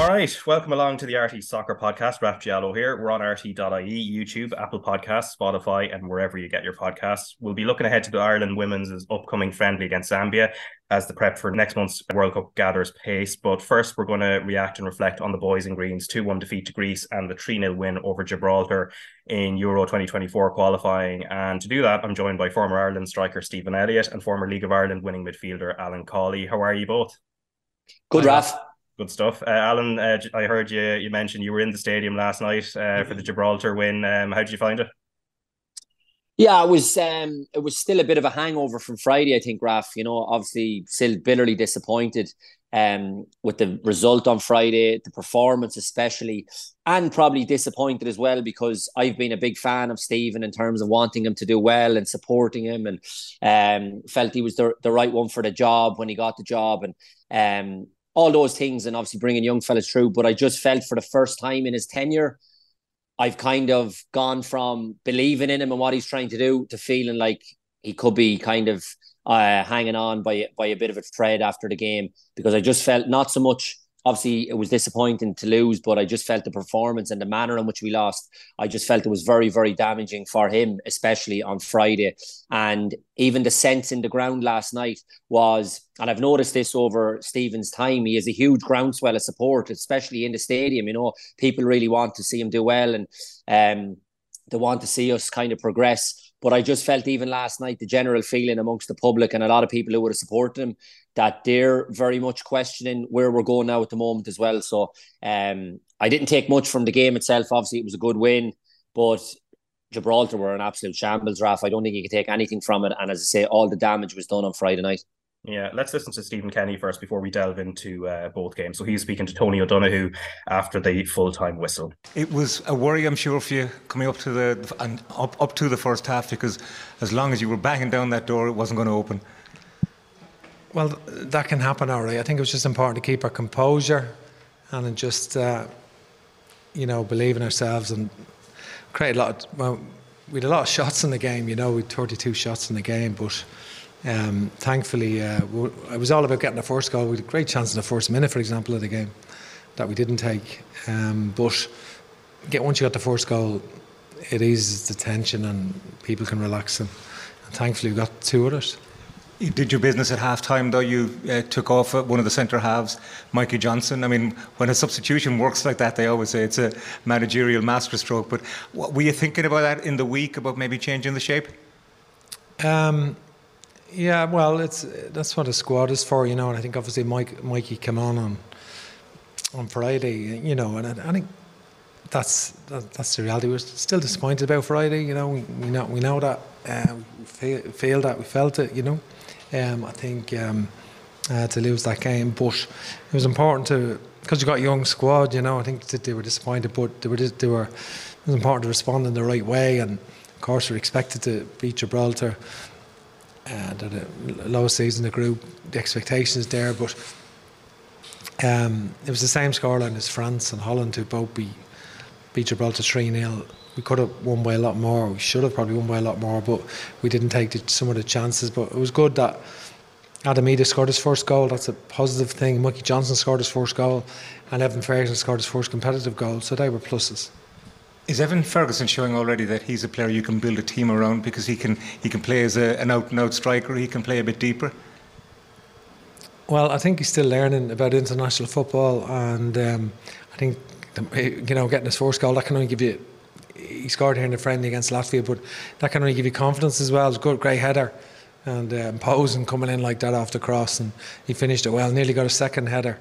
All right, welcome along to the RTÉ Soccer Podcast. Raf Diallo here. We're on RTÉ.ie, YouTube, Apple Podcasts, Spotify, and wherever you get your podcasts. We'll be looking ahead to the Ireland women's upcoming friendly against Zambia as the prep for next month's World Cup gathers pace. But first, we're going to react and reflect on the boys in greens 2 1 defeat to Greece and the 3 0 win over Gibraltar in Euro 2024 qualifying. And to do that, I'm joined by former Ireland striker Stephen Elliott and former League of Ireland winning midfielder Alan Cawley. How are you both? Good, Raf. Good stuff, uh, Alan. Uh, I heard you. You mentioned you were in the stadium last night uh, for the Gibraltar win. Um, how did you find it? Yeah, it was. Um, it was still a bit of a hangover from Friday. I think, Raf. You know, obviously, still bitterly disappointed um, with the result on Friday, the performance especially, and probably disappointed as well because I've been a big fan of Stephen in terms of wanting him to do well and supporting him, and um, felt he was the the right one for the job when he got the job, and um, all those things and obviously bringing young fellas through. But I just felt for the first time in his tenure, I've kind of gone from believing in him and what he's trying to do to feeling like he could be kind of uh, hanging on by by a bit of a thread after the game because I just felt not so much obviously it was disappointing to lose, but I just felt the performance and the manner in which we lost. I just felt it was very, very damaging for him, especially on Friday. And even the sense in the ground last night was, and I've noticed this over Stephen's time, he has a huge groundswell of support, especially in the stadium. You know, people really want to see him do well and um, they want to see us kind of progress. But I just felt even last night the general feeling amongst the public and a lot of people who would have supported him that they're very much questioning where we're going now at the moment as well. So um, I didn't take much from the game itself. Obviously, it was a good win, but Gibraltar were an absolute shambles, Raf. I don't think you could take anything from it. And as I say, all the damage was done on Friday night. Yeah, let's listen to Stephen Kenny first before we delve into uh, both games. So he's speaking to Tony O'Donoghue after the full time whistle. It was a worry, I'm sure, for you coming up to the and up up to the first half because as long as you were banging down that door, it wasn't going to open. Well, that can happen, all right. I think it was just important to keep our composure and just uh, you know believe in ourselves and create a lot. Of, well, we had a lot of shots in the game. You know, we had 32 shots in the game, but um, thankfully, uh, it was all about getting the first goal. We had a great chance in the first minute, for example, of the game that we didn't take. Um, but get once you got the first goal, it eases the tension and people can relax. And, and thankfully, we got two others. You did your business at half time, though. You uh, took off one of the centre halves, Mikey Johnston. I mean, when a substitution works like that, they always say it's a managerial masterstroke. But what, were you thinking about that in the week, about maybe changing the shape? Um, yeah, well, it's that's what a squad is for, you know. And I think obviously Mike, Mikey came on on on Friday, you know, and I, I think that's that, that's the reality. We're still disappointed about Friday, you know. We, we know we know that uh, we failed that we felt it, you know. Um, I think um, uh, to lose that game, but it was important to because you got a young squad, you know. I think that they were disappointed, but they were they were it was important to respond in the right way, and of course we're expected to beat Gibraltar uh, the lowest season in the group. The expectations there, but um, it was the same scoreline as France and Holland, who both beat, beat Gibraltar 3 0. We could have won by a lot more. We should have probably won by a lot more, but we didn't take the, some of the chances. But it was good that Adam Idah scored his first goal. That's a positive thing. Mikey Johnston scored his first goal, and Evan Ferguson scored his first competitive goal. So they were pluses. Is Evan Ferguson showing already that he's a player you can build a team around because he can he can play as a, an out and out striker, he can play a bit deeper? Well, I think he's still learning about international football, and um, I think you know getting his first goal that can only give you. He scored here in the friendly against Latvia, but that can only give you confidence as well. It's good, great header, and posing coming in like that off the cross, and he finished it well. Nearly got a second header.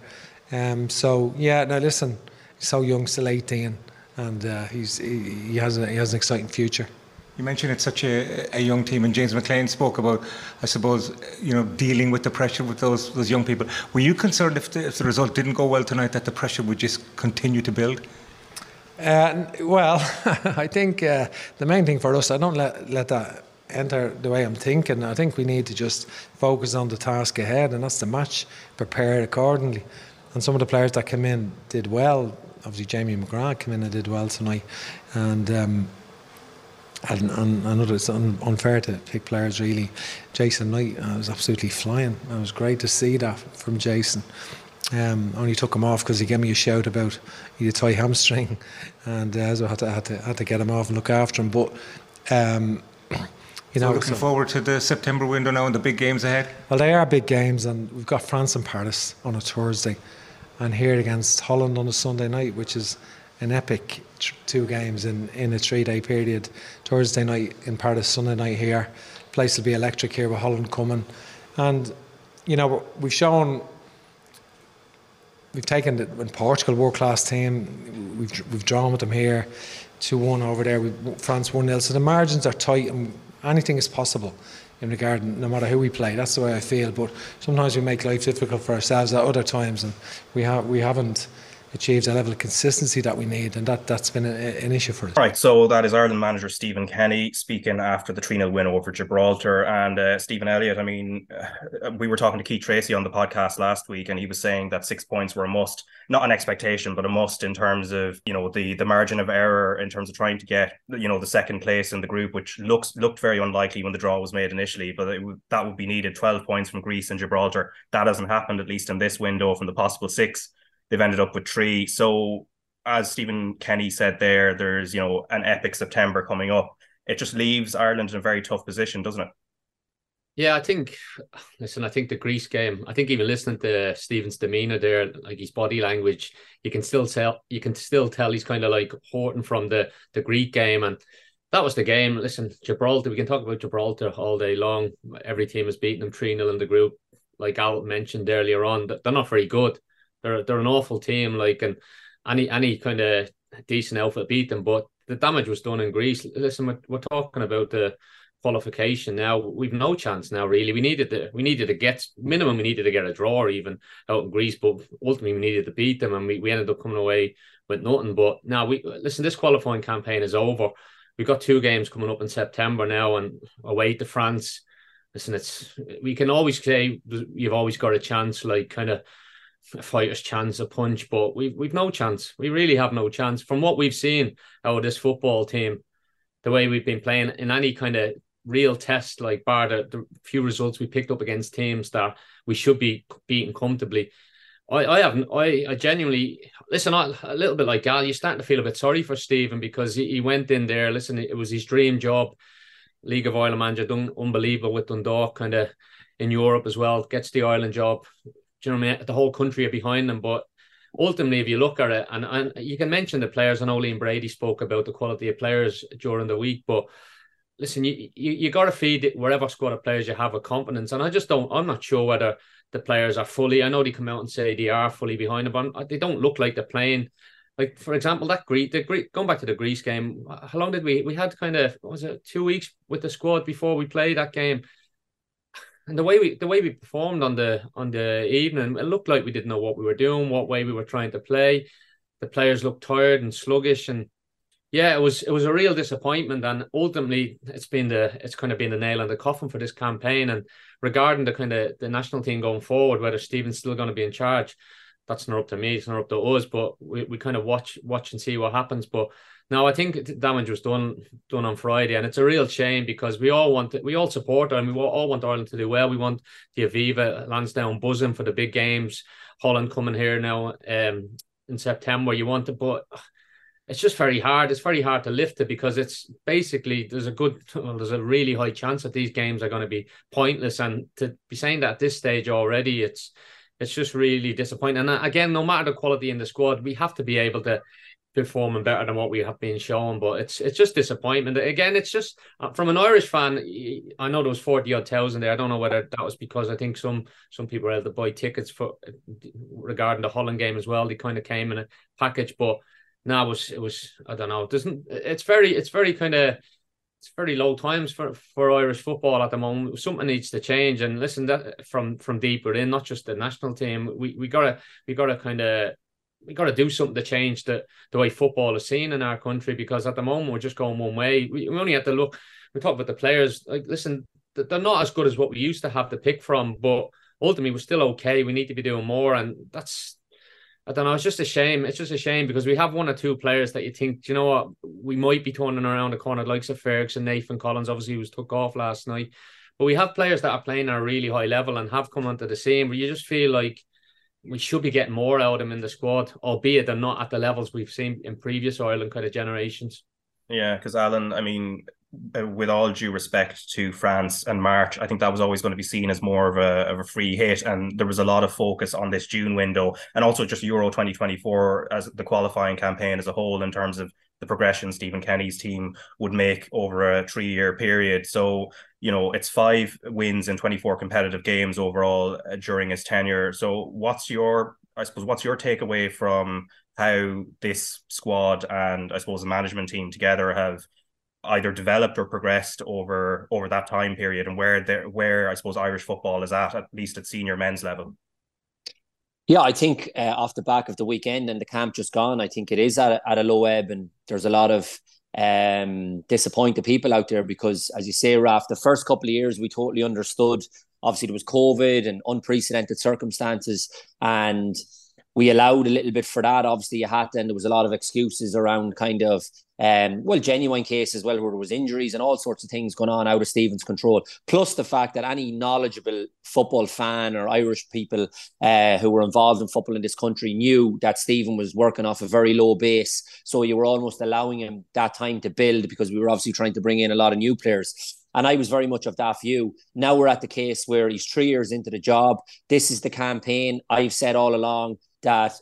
Um, so yeah, now listen, he's so young, still 18 and uh, he's he, he, has a, he has an exciting future. You mentioned it's such a, a young team, and James McClean spoke about, I suppose, you know, dealing with the pressure with those those young people. Were you concerned if the, if the result didn't go well tonight that the pressure would just continue to build? Uh, well, I think uh, the main thing for us, I don't let let that enter the way I'm thinking. I think we need to just focus on the task ahead, and that's the match, prepare accordingly. And some of the players that came in did well obviously Jamie McGrath came in and did well tonight, and. Um, and, and, and it's un, unfair to pick players really. Jason Knight uh, was absolutely flying. It was great to see that from Jason. Um, only took him off because he gave me a shout about he had a tight hamstring, and uh, so I had to, had to had to get him off and look after him. But um, you know, so looking so, forward to the September window now and the big games ahead. Well, they are big games, and we've got France and Paris on a Thursday, and here against Holland on a Sunday night, which is an epic two games in, in a three day period. Thursday night in Paris, Sunday night here. Place will be electric here with Holland coming, and you know we've shown we've taken the, in Portugal world class team. We've we've drawn with them here, two one over there. We, France one 0 So the margins are tight, and anything is possible in regard no matter who we play. That's the way I feel. But sometimes we make life difficult for ourselves at other times, and we have we haven't achieved a level of consistency that we need, and that that's been a, an issue for us. Right, so that is Ireland manager Stephen Kenny speaking after the 3 0 win over Gibraltar. And uh, Stephen Elliott, I mean, uh, we were talking to Keith Treacy on the podcast last week, and he was saying that six points were a must, not an expectation, but a must in terms of you know the the margin of error in terms of trying to get you know the second place in the group, which looks looked very unlikely when the draw was made initially, but that would be needed. Twelve points from Greece and Gibraltar. That hasn't happened at least in this window from the possible six they've ended up with three. So as Stephen Kenny said there, there's you know an epic September coming up. It just leaves Ireland in a very tough position, doesn't it? Yeah, I think. Listen, I think the Greece game. I think even listening to Stephen's demeanor there, like his body language, you can still tell. You can still tell he's kind of like Horton from the the Greek game, and that was the game. Listen, Gibraltar. We can talk about Gibraltar all day long. Every team has beaten them three 0 in the group. Like Al mentioned earlier on, that they're not very good. They're they're an awful team. Like and any any kind of decent outfit beat them, but the damage was done in Greece. Listen, we're, we're talking about the qualification now. We've no chance now. Really, we needed to we needed to get minimum. We needed to get a draw even out in Greece, but ultimately we needed to beat them, and we, we ended up coming away with nothing. But now we listen. This qualifying campaign is over. We've got two games coming up in September now, and away to France. Listen, it's we can always say you've always got a chance, like kind of a fighter's chance, a punch, but we've we've no chance. We really have no chance from what we've seen out of this football team, the way we've been playing in any kind of real test, like bar the, the few results we picked up against teams that we should be beating comfortably. I, I haven't. I, I genuinely listen. I, a little bit like Gal, you're starting to feel a bit sorry for Stephen because he, he went in there. Listen, it was his dream job. League of Ireland manager, done unbelievable with Dundalk, kind of in Europe as well. Gets the Ireland job you know I mean? The whole country are behind them. But ultimately, if you look at it, and, and you can mention the players, and know Liam Brady spoke about the quality of players during the week, but listen, you you, you got to feed wherever squad of players you have a confidence. And I just don't, I'm not sure whether the players are fully, I know they come out and say they are fully behind them, but they don't look like they're playing. Like for example, that Greece, the Greece, going back to the Greece game, how long did we? We had kind of was it two weeks with the squad before we played that game, and the way we the way we performed on the on the evening, it looked like we didn't know what we were doing, what way we were trying to play. The players looked tired and sluggish, and yeah, it was it was a real disappointment. And ultimately, it's been the it's kind of been the nail in the coffin for this campaign. And regarding the kind of the national team going forward, whether Stephen's still going to be in charge, that's not up to me. It's not up to us. But we, we kind of watch watch and see what happens. But no, I think damage was done done on Friday, and it's a real shame because we all want we all support and we all want Ireland to do well. We want the Aviva Lansdowne buzzing for the big games. Holland coming here now um, in September. You want to, but it's just very hard. It's very hard to lift it because it's basically there's a good, well, there's a really high chance that these games are going to be pointless, and to be saying that at this stage already, it's it's just really disappointing. And uh, again, no matter the quality in the squad, we have to be able to performing better than what we have been shown. But it's it's just disappointment. Again, it's just uh, from an Irish fan. I know there was forty odd thousand there. I don't know whether that was because I think some some people were able to buy tickets for regarding the Holland game as well. They kind of came in a package, but now it was it was I don't know. It doesn't it's very it's very kind of it's very low times for, for Irish football at the moment. Something needs to change. And listen, that from from deeper in, not just the national team, we we gotta we gotta kind of we got to do something to change the the way football is seen in our country because at the moment we're just going one way. We, we only have to look. We talk about the players. Like, listen, they're not as good as what we used to have to pick from, but ultimately we're still okay. We need to be doing more, and that's. I don't know. It's just a shame. It's just a shame because we have one or two players that you think, you know what, we might be turning around the corner, like of Ferguson, Nathan Collins. Obviously, he was took off last night, but we have players that are playing at a really high level and have come onto the scene. Where you just feel like we should be getting more out of them in the squad, albeit they're not at the levels we've seen in previous Ireland kind of generations. Yeah, because Alan, I mean, uh, with all due respect to France and March, I think that was always going to be seen as more of a of a free hit, and there was a lot of focus on this June window, and also just Euro twenty twenty four as the qualifying campaign as a whole in terms of the progression Stephen Kenny's team would make over a three year period. So you know it's five wins in twenty four competitive games overall uh, during his tenure. So what's your I suppose what's your takeaway from how this squad and I suppose the management team together have either developed or progressed over over that time period and where they where I suppose Irish football is at at least at senior men's level. Yeah, I think uh, off the back of the weekend and the camp just gone, I think it is at a, at a low ebb, and there's a lot of um, disappointed people out there because, as you say, Raf, the first couple of years we totally understood. Obviously, there was COVID and unprecedented circumstances, and we allowed a little bit for that. Obviously, you had to, and there was a lot of excuses around kind of, um, well, genuine cases, well, where there was injuries and all sorts of things going on out of Stephen's control. Plus the fact that any knowledgeable football fan or Irish people uh, who were involved in football in this country knew that Stephen was working off a very low base. So you were almost allowing him that time to build because we were obviously trying to bring in a lot of new players. And I was very much of that view. Now we're at the case where he's three years into the job. This is the campaign. I've said all along that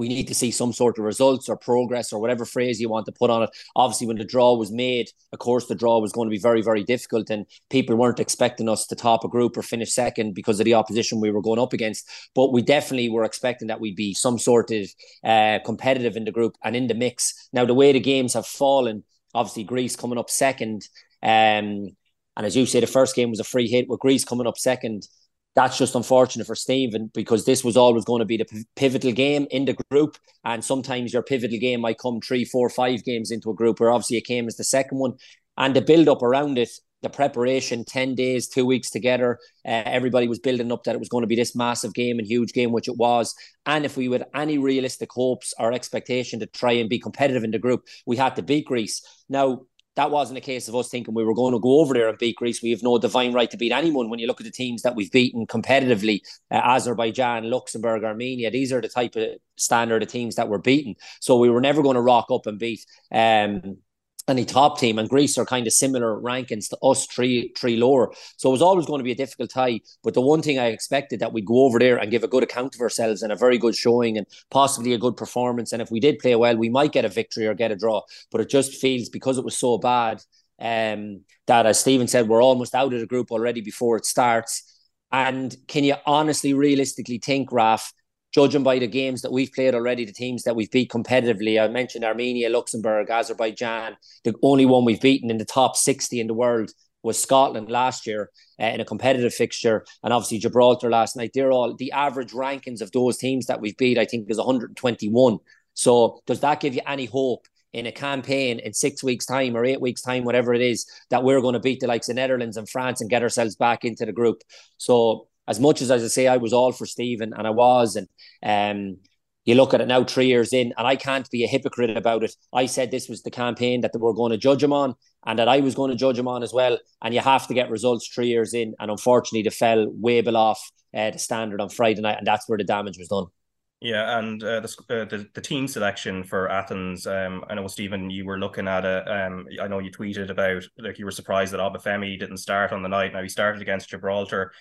we need to see some sort of results or progress or whatever phrase you want to put on it. Obviously, when the draw was made, of course, the draw was going to be very, very difficult, and people weren't expecting us to top a group or finish second because of the opposition we were going up against. But we definitely were expecting that we'd be some sort of uh, competitive in the group and in the mix. Now, the way the games have fallen, obviously, Greece coming up second. Um, and as you say, the first game was a free hit with Greece coming up second that's just unfortunate for Stephen because this was always going to be the pivotal game in the group. And sometimes your pivotal game might come three, four, five games into a group, where obviously it came as the second one. And the build up around it, the preparation, 10 days, two weeks together, uh, everybody was building up that it was going to be this massive game and huge game, which it was. And if we had any realistic hopes or expectation to try and be competitive in the group, we had to beat Greece. Now, that wasn't a case of us thinking we were going to go over there and beat Greece. We have no divine right to beat anyone. When you look at the teams that we've beaten competitively, uh, Azerbaijan, Luxembourg, Armenia, these are the type of standard of teams that we're beaten. So we were never going to rock up and beat um, any top team, and Greece are kind of similar rankings to us, three three lower. So it was always going to be a difficult tie. But the one thing I expected that we'd go over there and give a good account of ourselves and a very good showing and possibly a good performance. And if we did play well, we might get a victory or get a draw. But it just feels because it was so bad um, that, as Stephen said, we're almost out of the group already before it starts. And can you honestly, realistically think, Raf, judging by the games that we've played already, the teams that we've beat competitively. I mentioned Armenia, Luxembourg, Azerbaijan. The only one we've beaten in the top 60 in the world was Scotland last year uh, in a competitive fixture, and obviously Gibraltar last night. They're all the average rankings of those teams that we've beat, I think, is 121. So, does that give you any hope in a campaign in six weeks' time or eight weeks' time, whatever it is, that we're going to beat the likes of Netherlands and France and get ourselves back into the group? So, as much as, as I say, I was all for Stephen and I was, and um, you look at it now, three years in, and I can't be a hypocrite about it. I said this was the campaign that they were going to judge him on, and that I was going to judge him on as well. And you have to get results three years in, and unfortunately, they fell way below uh, the standard on Friday night, and that's where the damage was done. Yeah, and uh, the, uh, the the team selection for Athens. Um, I know Stephen, you were looking at it. Um, I know you tweeted about like you were surprised that Obafemi didn't start on the night. Now he started against Gibraltar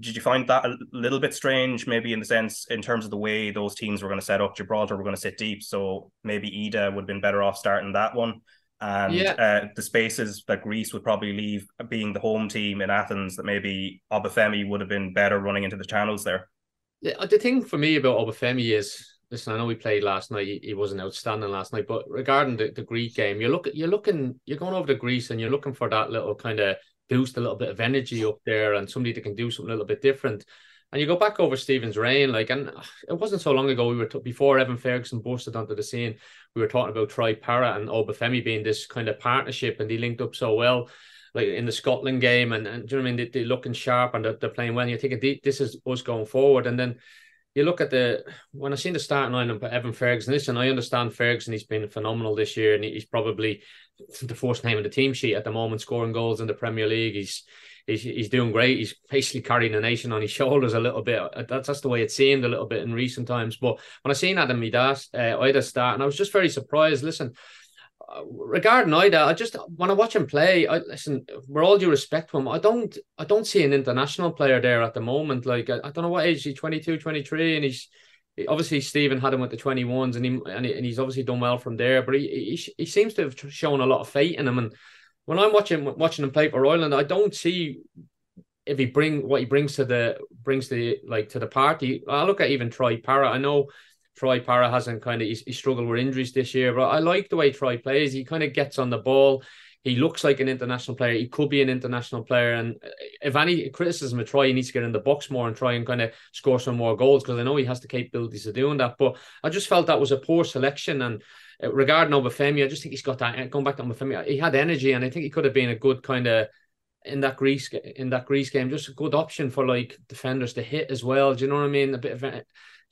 did you find that a little bit strange, maybe in the sense in terms of the way those teams were going to set up? Gibraltar were going to sit deep, so maybe Idah would have been better off starting that one. And yeah. uh, the spaces that Greece would probably leave, being the home team in Athens, that maybe Obafemi would have been better running into the channels there. Yeah, the thing for me about Obafemi is listen, I know we played last night. He, wasn't outstanding last night, but regarding the, the Greek game, you look you're looking you're going over to Greece and you're looking for that little kind of boost a little bit of energy up there and somebody that can do something a little bit different. And you go back over Stephen's reign, like, and it wasn't so long ago we were t- before Evan Ferguson busted onto the scene. We were talking about Troy Parrott and Obafemi being this kind of partnership, and they linked up so well, like in the Scotland game. And, and do you know what I mean? They, are looking sharp and they're, they're playing well. And you're thinking this is us going forward. And then you look at the when I seen the starting line of Evan Ferguson. Listen, I understand Ferguson. He's been phenomenal this year, and he's probably the first name in the team sheet at the moment, scoring goals in the Premier League. He's he's, he's doing great. He's basically carrying the nation on his shoulders a little bit. That's that's the way it seemed a little bit in recent times. But when I seen Adam Idah's, uh, a start, and I was just very surprised. Listen, regarding Idah, I just when I watch him play, I listen. With all due respect to him, I don't I don't see an international player there at the moment. Like I, I don't know what age he's 22, 23, and he's obviously Stephen had him with the 21s and he and, he, and he's obviously done well from there but he, he he seems to have shown a lot of faith in him and when I'm watching watching him play for Ireland I don't see if he bring what he brings to the brings the like to the party I look at even Troy Parrott I know Troy Parrott hasn't kind of he, he struggled with injuries this year but I like the way Troy plays he kind of gets on the ball he looks like an international player. He could be an international player. And if any criticism of Troy, he needs to get in the box more and try and kind of score some more goals because I know he has the capabilities of doing that. But I just felt that was a poor selection. And uh, regarding Obafemi, I just think he's got that. Going back to Obafemi, he had energy, and I think he could have been a good kind of in that Greece in that Greece game, just a good option for like defenders to hit as well. Do you know what I mean? A bit of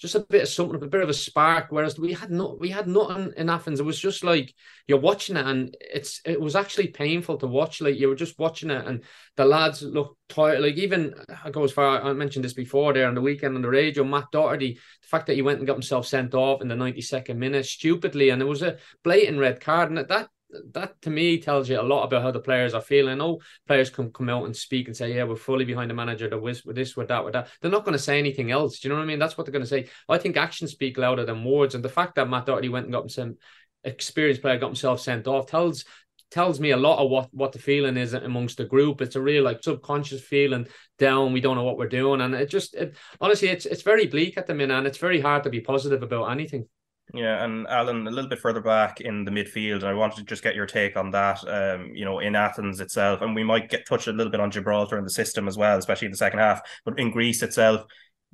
just a bit of something, a bit of a spark. Whereas we had not, we had nothing in Athens. It was just like you're watching it, and it's it was actually painful to watch. Like you were just watching it, and the lads looked tired. Like even I go as far. I mentioned this before there on the weekend on the radio. Matt Doherty, the fact that he went and got himself sent off in the 92nd minute stupidly, and it was a blatant red card, and at that that to me tells you a lot about how the players are feeling. Know players can come out and speak and say, "Yeah, we're fully behind the manager. The with this, with that, with that." They're not going to say anything else. Do you know what I mean? That's what they're going to say. I think actions speak louder than words, and the fact that Matt Doherty went and got some experienced player got himself sent off tells tells me a lot of what what the feeling is amongst the group. It's a real like subconscious feeling down. We don't know what we're doing, and it just it, honestly, it's it's very bleak at the minute, and it's very hard to be positive about anything. Yeah, and Alan, a little bit further back in the midfield, and I wanted to just get your take on that. Um, you know, in Athens itself, and we might get touch a little bit on Gibraltar and the system as well, especially in the second half. But in Greece itself,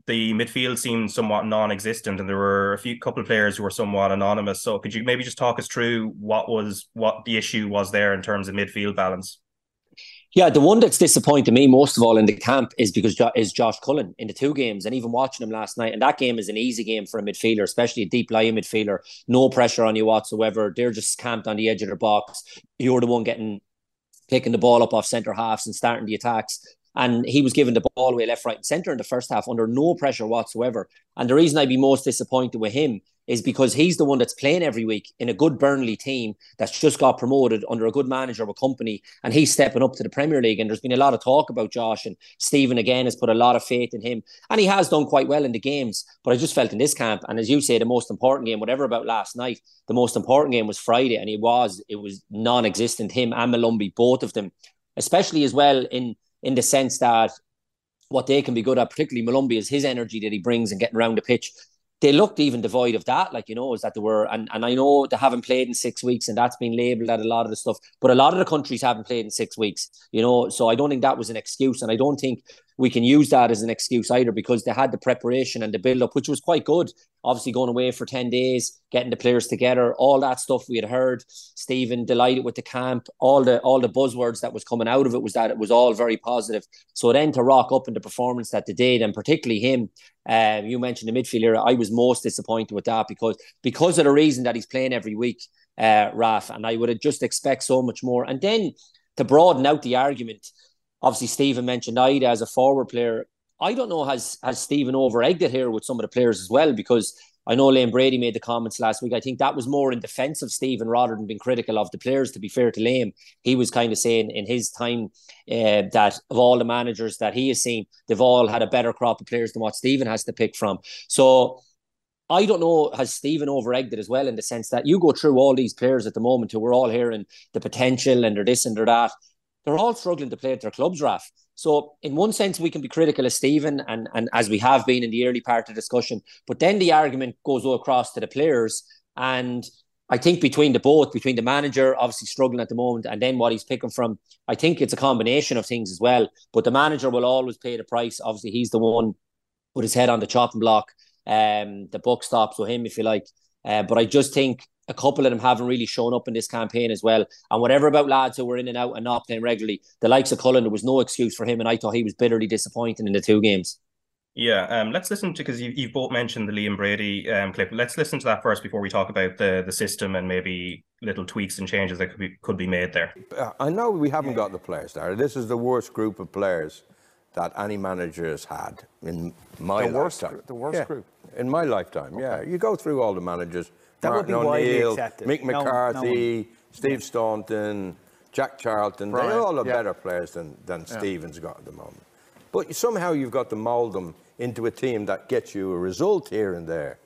the midfield seemed somewhat non-existent, and there were a few couple of players who were somewhat anonymous. So, could you maybe just talk us through what was what the issue was there in terms of midfield balance? Yeah, the one that's disappointed me most of all in the camp is because jo- is Josh Cullen in the two games, and even watching him last night. And that game is an easy game for a midfielder, especially a deep lying midfielder. No pressure on you whatsoever. They're just camped on the edge of their box. You're the one getting picking the ball up off centre halves and starting the attacks. And he was given the ball away left, right, and centre in the first half under no pressure whatsoever. And the reason I'd be most disappointed with him is because he's the one that's playing every week in a good Burnley team that's just got promoted under a good manager of a Kompany, and he's stepping up to the Premier League. And there's been a lot of talk about Josh, and Stephen again has put a lot of faith in him, and he has done quite well in the games. But I just felt in this camp, and as you say, the most important game, whatever about last night, the most important game was Friday, and it was it was non-existent. Him and Molumby, both of them, especially as well in in the sense that what they can be good at, particularly Molumby, is his energy that he brings and getting around the pitch they looked even devoid of that, like you know, is that they were, and, and I know they haven't played in six weeks, and that's been labelled at a lot of the stuff, but a lot of the countries haven't played in six weeks, you know, so I don't think that was an excuse, and I don't think we can use that as an excuse either because they had the preparation and the build up, which was quite good. Obviously, going away for 10 days, getting the players together, all that stuff we had heard. Stephen delighted with the camp, all the all the buzzwords that was coming out of it was that it was all very positive. So then to rock up in the performance that they did, and particularly him, um, you mentioned the midfielder, I was most disappointed with that because because of the reason that he's playing every week, uh, Raf, and I would have just expect so much more. And then to broaden out the argument, obviously Stephen mentioned Idah as a forward player. I don't know has has Stephen over egged it here with some of the players as well because I know Liam Brady made the comments last week. I think that was more in defence of Stephen rather than being critical of the players. To be fair to Liam, he was kind of saying in his time uh, that of all the managers that he has seen, they've all had a better crop of players than what Stephen has to pick from. So I don't know, has Stephen over egged it as well in the sense that you go through all these players at the moment who we're all hearing the potential and they're this and they're that they're all struggling to play at their clubs, Raf. So in one sense, we can be critical of Stephen, and and as we have been in the early part of the discussion. But then the argument goes all across to the players, and I think between the both, between the manager obviously struggling at the moment, and then what he's picking from, I think it's a combination of things as well. But the manager will always pay the price. Obviously, he's the one with his head on the chopping block. Um, the buck stops with him, if you like. Uh, but I just think a couple of them haven't really shown up in this campaign as well. And whatever about lads who were in and out and not playing regularly, the likes of Cullen, there was no excuse for him. And I thought he was bitterly disappointing in the two games. Yeah, um, let's listen to because you, you've both mentioned the Liam Brady um, clip. Let's listen to that first before we talk about the the system and maybe little tweaks and changes that could be could be made there. Uh, I know we haven't got the players there. This is the worst group of players that any manager has had in my the worst, lifetime. The worst yeah, group in my lifetime. Okay. Yeah, you go through all the managers. That Martin would be O'Neill. Mick McCarthy, no Steve Staunton, Jack Charlton. Right, They all are yeah. better players than than Stevens got at the moment. But somehow you've got to mould them into a team that gets you a result here and there.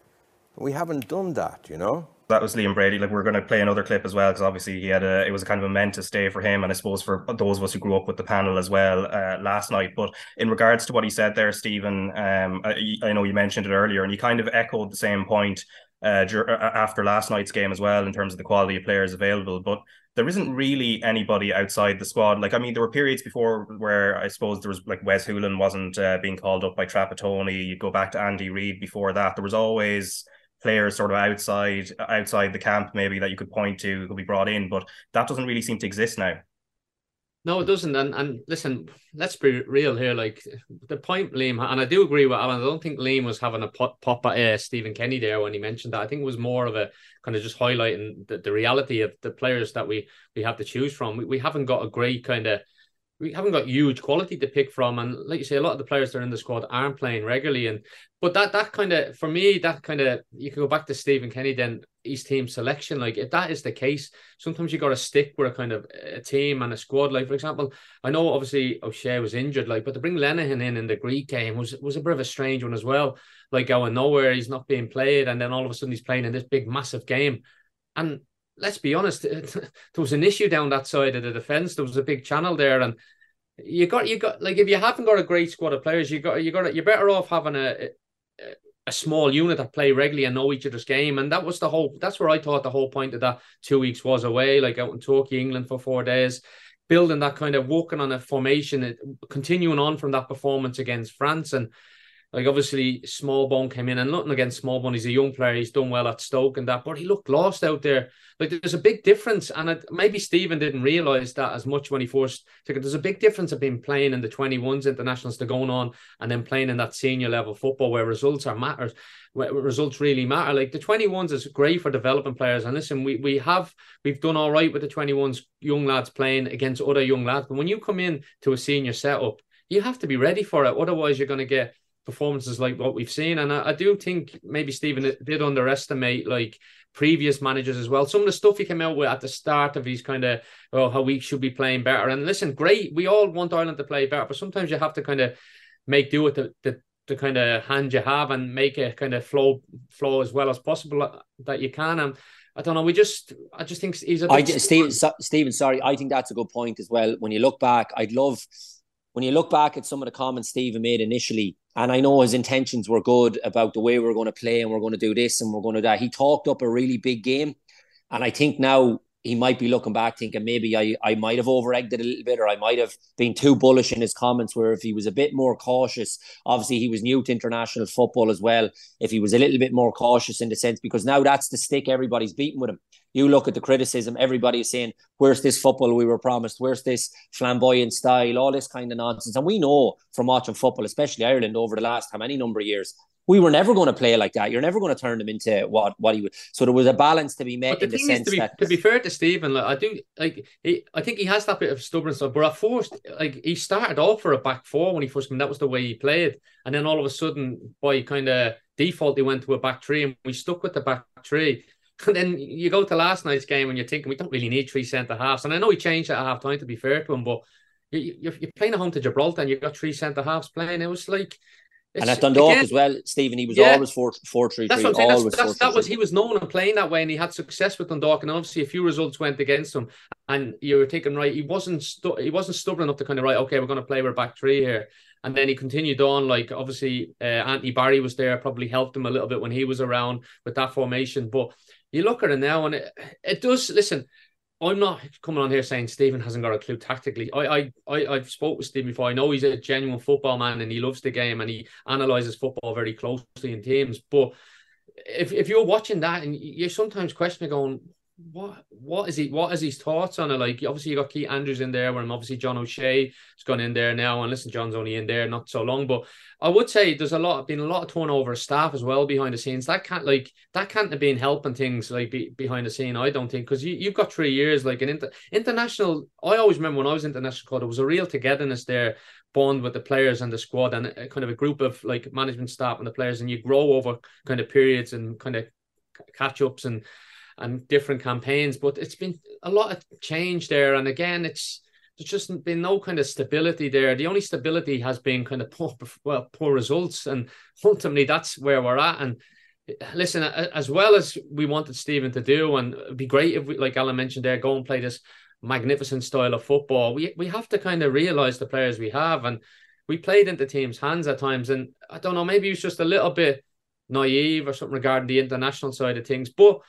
We haven't done that, you know. That was Liam Brady. Like we're going to play another clip as well because obviously he had a it was a kind of a momentous day for him and I suppose for those of us who grew up with the panel as well uh, last night. But in regards to what he said there, Stephen, um, I, I know you mentioned it earlier and you kind of echoed the same point uh, uh, after last night's game as well in terms of the quality of players available. But there isn't really anybody outside the squad. Like I mean, there were periods before where I suppose there was like Wes Hoolahan wasn't uh, being called up by Trapattoni. You go back to Andy Reid before that. There was always players sort of outside outside the camp maybe that you could point to could be brought in, but that doesn't really seem to exist now. No, it doesn't. And and listen, let's be real here. Like the point Liam, and I do agree with Alan. I don't think Liam was having a pop, pop at uh, Stephen Kenny there when he mentioned that. I think it was more of a kind of just highlighting the, the reality of the players that we we have to choose from. We, we haven't got a great kind of we haven't got huge quality to pick from, and like you say, a lot of the players that are in the squad aren't playing regularly. And but that that kind of for me, that kind of you can go back to Stephen Kenny then his team selection. Like if that is the case, sometimes you got to stick with a kind of a team and a squad. Like for example, I know obviously O'Shea was injured, like but to bring Lenihan in in the Greek game was was a bit of a strange one as well. Like going nowhere, he's not being played, and then all of a sudden he's playing in this big massive game, and. Let's be honest. there was an issue down that side of the defense. There was a big channel there, and you got you got like if you haven't got a great squad of players, you got you got you're better off having a, a small unit that play regularly and know each other's game. And that was the whole that's where I thought the whole point of that two weeks was away, like out in Turkey, England for four days, building that kind of working on a formation, continuing on from that performance against France. And like obviously Smallbone came in and nothing against Smallbone. He's a young player, he's done well at Stoke and that, but he looked lost out there. Like there's a big difference, and it, maybe Stephen didn't realize that as much when he first took it. There's a big difference of being playing in the 21s internationals to going on and then playing in that senior level football where results are matters, where results really matter. Like the 21s is great for developing players. And listen, we we have we've done all right with the 21s young lads playing against other young lads, but when you come in to a senior setup, you have to be ready for it. Otherwise, you're going to get performances like what we've seen. And I, I do think maybe Stephen did underestimate like previous managers as well. Some of the stuff he came out with at the start of his kind of oh how we should be playing better. And listen, great, we all want Ireland to play better, but sometimes you have to kind of make do with the, the the kind of hand you have and make it kind of flow flow as well as possible uh, that you can. And I don't know. We just, I just think he's a. I Stephen, so, Stephen, sorry, I think that's a good point as well. When you look back, I'd love when you look back at some of the comments Stephen made initially, and I know his intentions were good about the way we're going to play and we're going to do this and we're going to that. He talked up a really big game, and I think now he might be looking back thinking maybe I, I might have over egged it a little bit or I might have been too bullish in his comments where if he was a bit more cautious, obviously he was new to international football as well. If he was a little bit more cautious in the sense, because now that's the stick everybody's beating with him. You look at the criticism, everybody is saying, where's this football we were promised? Where's this flamboyant style? All this kind of nonsense. And we know from watching football, especially Ireland over the last how many number of years, we were never going to play like that. You're never going to turn them into what what he would. So there was a balance to be met But in the the thing is, sense to be, that to be fair to Stephen, like I do, like he, I think he has that bit of stubborn stuff. But at first, like he started off for a back four when he first came. That was the way he played, and then all of a sudden, by kind of default, he went to a back three, and we stuck with the back three. And then you go to last night's game, and you're thinking we don't really need three centre halves. And I know he changed that at half time. To be fair to him, but you, you're, you're playing at home to Gibraltar, and you've got three centre halves playing. It was like. and at Dundalk as well, Stephen, he was Yeah. always four four three That's three. what I'm saying. Always That's, that's, four, that was he was known and playing that way, and he had success with Dundalk, and obviously a few results went against him. And you were thinking, right, he wasn't stu- he wasn't stubborn enough to kind of right, okay, we're going to play with back three here. And then he continued on, like obviously uh, Anthony Barry was there, probably helped him a little bit when he was around with that formation. But you look at it now, and it, it does. Listen, I'm not coming on here saying Stephen hasn't got a clue tactically. I I, I I've spoke with Stephen before. I know he's a genuine football man and he loves the game and he analyzes football very closely in teams. But if if you're watching that and you're sometimes questioning, going, what what is he what is his thoughts on it? Like obviously you got Keith Andrews in there, where I'm obviously John O'Shea has gone in there now, and listen, John's only in there not so long, but I would say there's a lot been a lot of turnover of staff as well behind the scenes. That can't like that can't have been helping things like be, behind the scene. I don't think because you you've got three years like an inter, international. I always remember when I was international club, there was a real togetherness there bond with the players and the squad and a, kind of a group of like management staff and the players and you grow over kind of periods and kind of catch ups and and different campaigns. But it's been a lot of change there. And again, it's there's just been no kind of stability there. The only stability has been kind of poor, well, poor results, and ultimately that's where we're at. And eh, listen, as well as we wanted Stephen to do, and it'd be great if we, like Alan mentioned there, go and play this magnificent style of football. We we have to kind of realize the players we have, and we played into teams' hands at times. And I don't know, maybe it's just a little bit naive or something regarding the international side of things, but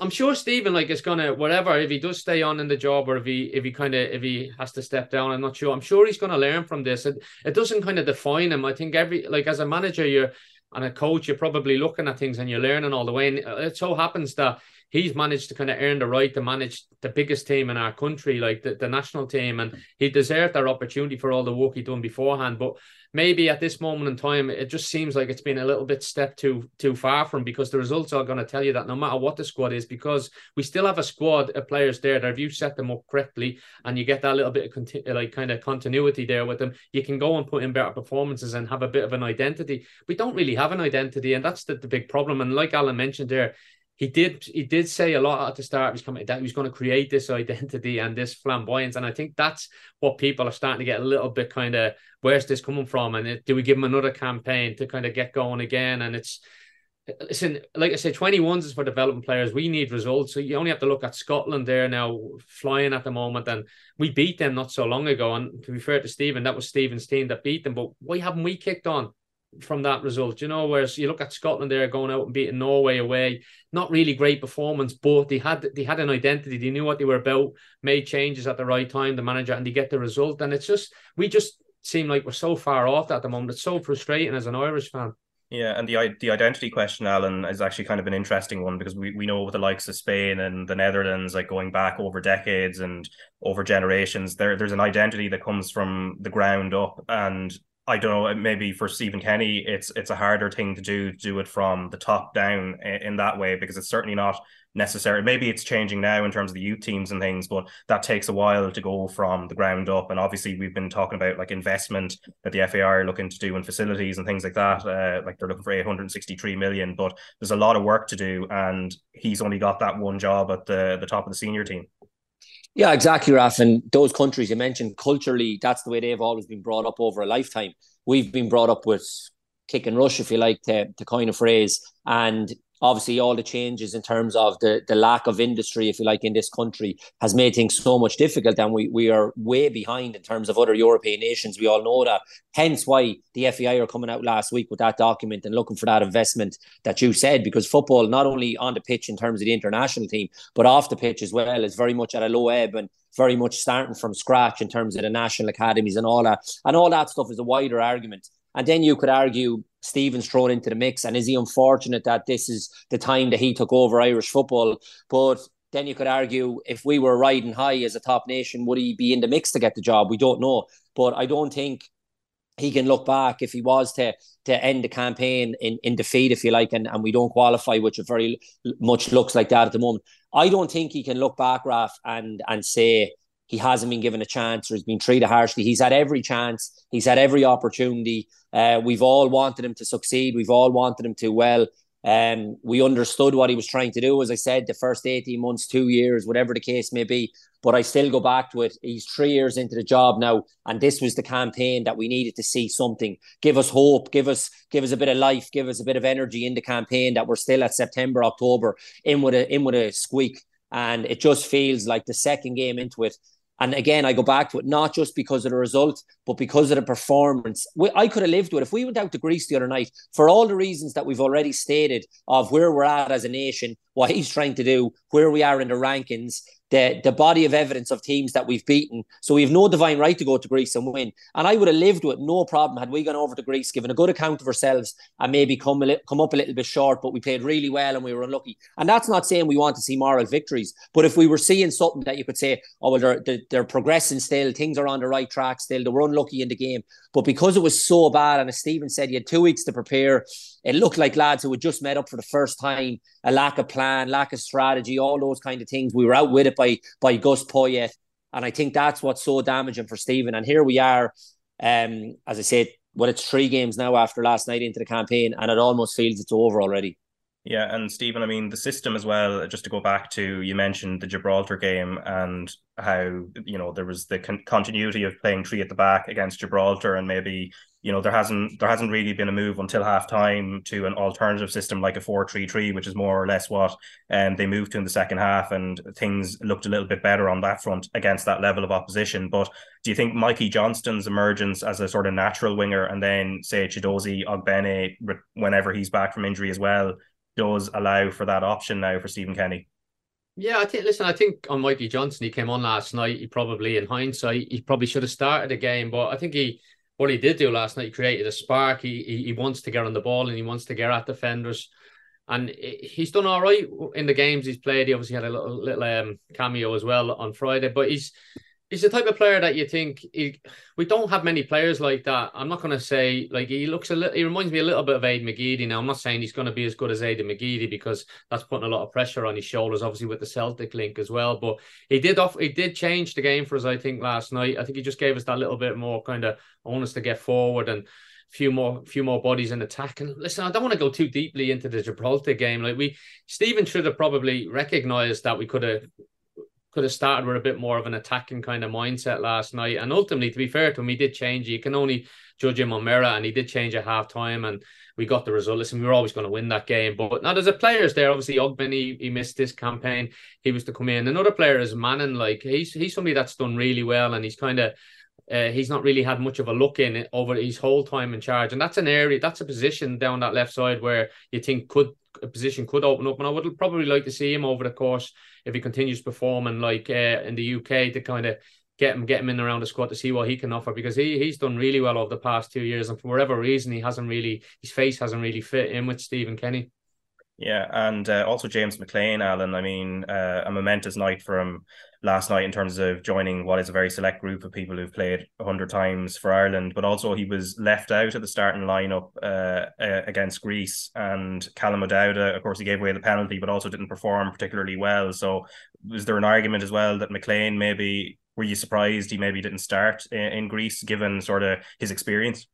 I'm sure Stephen like is gonna whatever if he does stay on in the job or if he if he kind of if he has to step down. I'm not sure. I'm sure he's gonna learn from this. It it doesn't kind of define him. I think every like as a manager, you're and a coach, you're probably looking at things and you're learning all the way. And it so happens that he's managed to kind of earn the right to manage the biggest team in our country, like the, the national team, and he deserved that opportunity for all the work he done beforehand. But maybe at this moment in time, it just seems like it's been a little bit step too too far from because the results are going to tell you that no matter what the squad is, because we still have a squad of players there that if you set them up correctly and you get that little bit of conti- like kind of continuity there with them, you can go and put in better performances and have a bit of an identity. We don't really have an identity, and that's the, the big problem. And like Alan mentioned there, he did he did say a lot at the start of his that he was going to create this identity and this flamboyance and i think that's what people are starting to get a little bit kind of where's this coming from? And it, do we give him another campaign to kind of get going again? And it's listen like i said 21s is for development players. We need results. So you only have to look at scotland there now flying at the moment and we beat them not so long ago. And to be fair to stephen that was stephen's team that beat them but why haven't we kicked on from that result. You know, whereas you look at Scotland, they're going out and beating Norway away. Not really great performance, but they had they had an identity. They knew what they were about. Made changes at the right time. The manager and they get the result. And it's just we just seem like we're so far off at the moment. It's so frustrating as an Irish fan. Yeah, and the the identity question, Alan, is actually kind of an interesting one because we, we know with the likes of Spain and the Netherlands, like going back over decades and over generations, there there's an identity that comes from the ground up, and I don't know, maybe for Stephen Kenny, it's it's a harder thing to do to do it from the top down in, that way because it's certainly not necessary. Maybe it's changing now in terms of the youth teams and things, but that takes a while to go from the ground up. And obviously, we've been talking about like investment that the FAI are looking to do in facilities and things like that. Uh, like they're looking for 863 million, but there's a lot of work to do, and he's only got that one job at the the top of the senior team. Yeah, exactly, Raf. And those countries you mentioned, culturally, that's the way they've always been brought up over a lifetime. We've been brought up with kick and rush, if you like, to, to coin a phrase. And obviously all the changes in terms of the, the lack of industry, if you like, in this country has made things so much difficult. And we, we are way behind in terms of other European nations. We all know that. Hence why the FAI are coming out last week with that document and looking for that investment that you said, because football, not only on the pitch in terms of the international team, but off the pitch as well, is very much at a low ebb and very much starting from scratch in terms of the national academies and all that. And all that stuff is a wider argument. And then you could argue Stephen's thrown into the mix. And is he unfortunate that this is the time that he took over Irish football? But then you could argue if we were riding high as a top nation, would he be in the mix to get the job? We don't know. But I don't think he can look back if he was to to end the campaign in, in defeat, if you like, and, and we don't qualify, which it very much looks like that at the moment. I don't think he can look back, Raf, and and say, he hasn't been given a chance or he's been treated harshly. He's had every chance. He's had every opportunity. Uh, we've all wanted him to succeed. We've all wanted him to well. Um, we understood what he was trying to do, as I said, the first 18 months, two years, whatever the case may be. But I still go back to it. He's three years into the job now, and this was the campaign that we needed to see something. Give us hope, give us give us a bit of life, give us a bit of energy in the campaign that we're still at September, October, in with a in with a squeak. And it just feels like the second game into it, and again, I go back to it not just because of the result, but because of the performance. We, I could have lived with it. If we went out to Greece the other night, for all the reasons that we've already stated of where we're at as a nation, what he's trying to do, where we are in the rankings, the the body of evidence of teams that we've beaten. So we have no divine right to go to Greece and win. And I would have lived with no problem had we gone over to Greece, given a good account of ourselves, and maybe come li- come up a little bit short, but we played really well and we were unlucky. And that's not saying we want to see moral victories, but if we were seeing something that you could say, oh well, they're they're, they're progressing still, things are on the right track still, they were unlucky in the game, but because it was so bad, and as Stephen said, you had two weeks to prepare. It looked like lads who had just met up for the first time, a lack of plan, lack of strategy, all those kind of things. We were out with it by by Gus Poyet. And I think that's what's so damaging for Stephen. And here we are, um, as I said, well, it's three games now after last night into the campaign, and it almost feels it's over already. Yeah, and Stephen, I mean, the system as well, just to go back to, you mentioned the Gibraltar game and how, you know, there was the con- continuity of playing three at the back against Gibraltar and maybe you know there hasn't there hasn't really been a move until half time to an alternative system like a 4-3-3 which is more or less what um, they moved to in the second half and things looked a little bit better on that front against that level of opposition but do you think Mikey Johnston's emergence as a sort of natural winger and then say Chidozie Ogbene whenever he's back from injury as well does allow for that option now for Stephen Kenny yeah, I think. Listen, I think on Mikey Johnston, he came on last night. He probably, in hindsight, he probably should have started the game, but I think he what he did do last night, he created a spark. He, he, he wants to get on the ball and he wants to get at defenders. And he's done all right in the games he's played. He obviously had a little little um, cameo as well on Friday, but he's he's the type of player that you think he, we don't have many players like that. I'm not going to say like he looks a little. He reminds me a little bit of Aid McGeady. Now I'm not saying he's going to be as good as Aid McGeady because that's putting a lot of pressure on his shoulders, obviously with the Celtic link as well. But he did off. He did change the game for us. I think last night. I think he just gave us that little bit more kind of onus to get forward and a few more few more bodies in attack. And listen, I don't want to go too deeply into the Gibraltar game. Like we Stephen should have probably recognized that we could have could have started with a bit more of an attacking kind of mindset last night. And ultimately, to be fair to him, he did change. You can only judge him on mirror, and he did change at half time, and we got the result. Listen, we were always going to win that game. But now there's a players there. Obviously, Ogbene, he, he missed this campaign. He was to come in. Another player is Manning. Like he's he's somebody that's done really well, and he's kind of uh, he's not really had much of a look in it over his whole time in charge, and that's an area, that's a position down that left side where you think could a position could open up. And I would probably like to see him over the course if he continues performing like uh, in the UK to kind of get him get him in around the squad to see what he can offer because he he's done really well over the past two years and for whatever reason he hasn't really his face hasn't really fit in with Stephen Kenny. Yeah, and uh, also James McClean, Alan. I mean, uh, a momentous night for him last night in terms of joining what is a very select group of people who've played hundred times for Ireland. But also, he was left out of the starting lineup uh, uh, against Greece, and Callum O'Dowda. Of course, he gave away the penalty, but also didn't perform particularly well. So, was there an argument as well that McClean maybe? Were you surprised he maybe didn't start in, in Greece, given sort of his experience?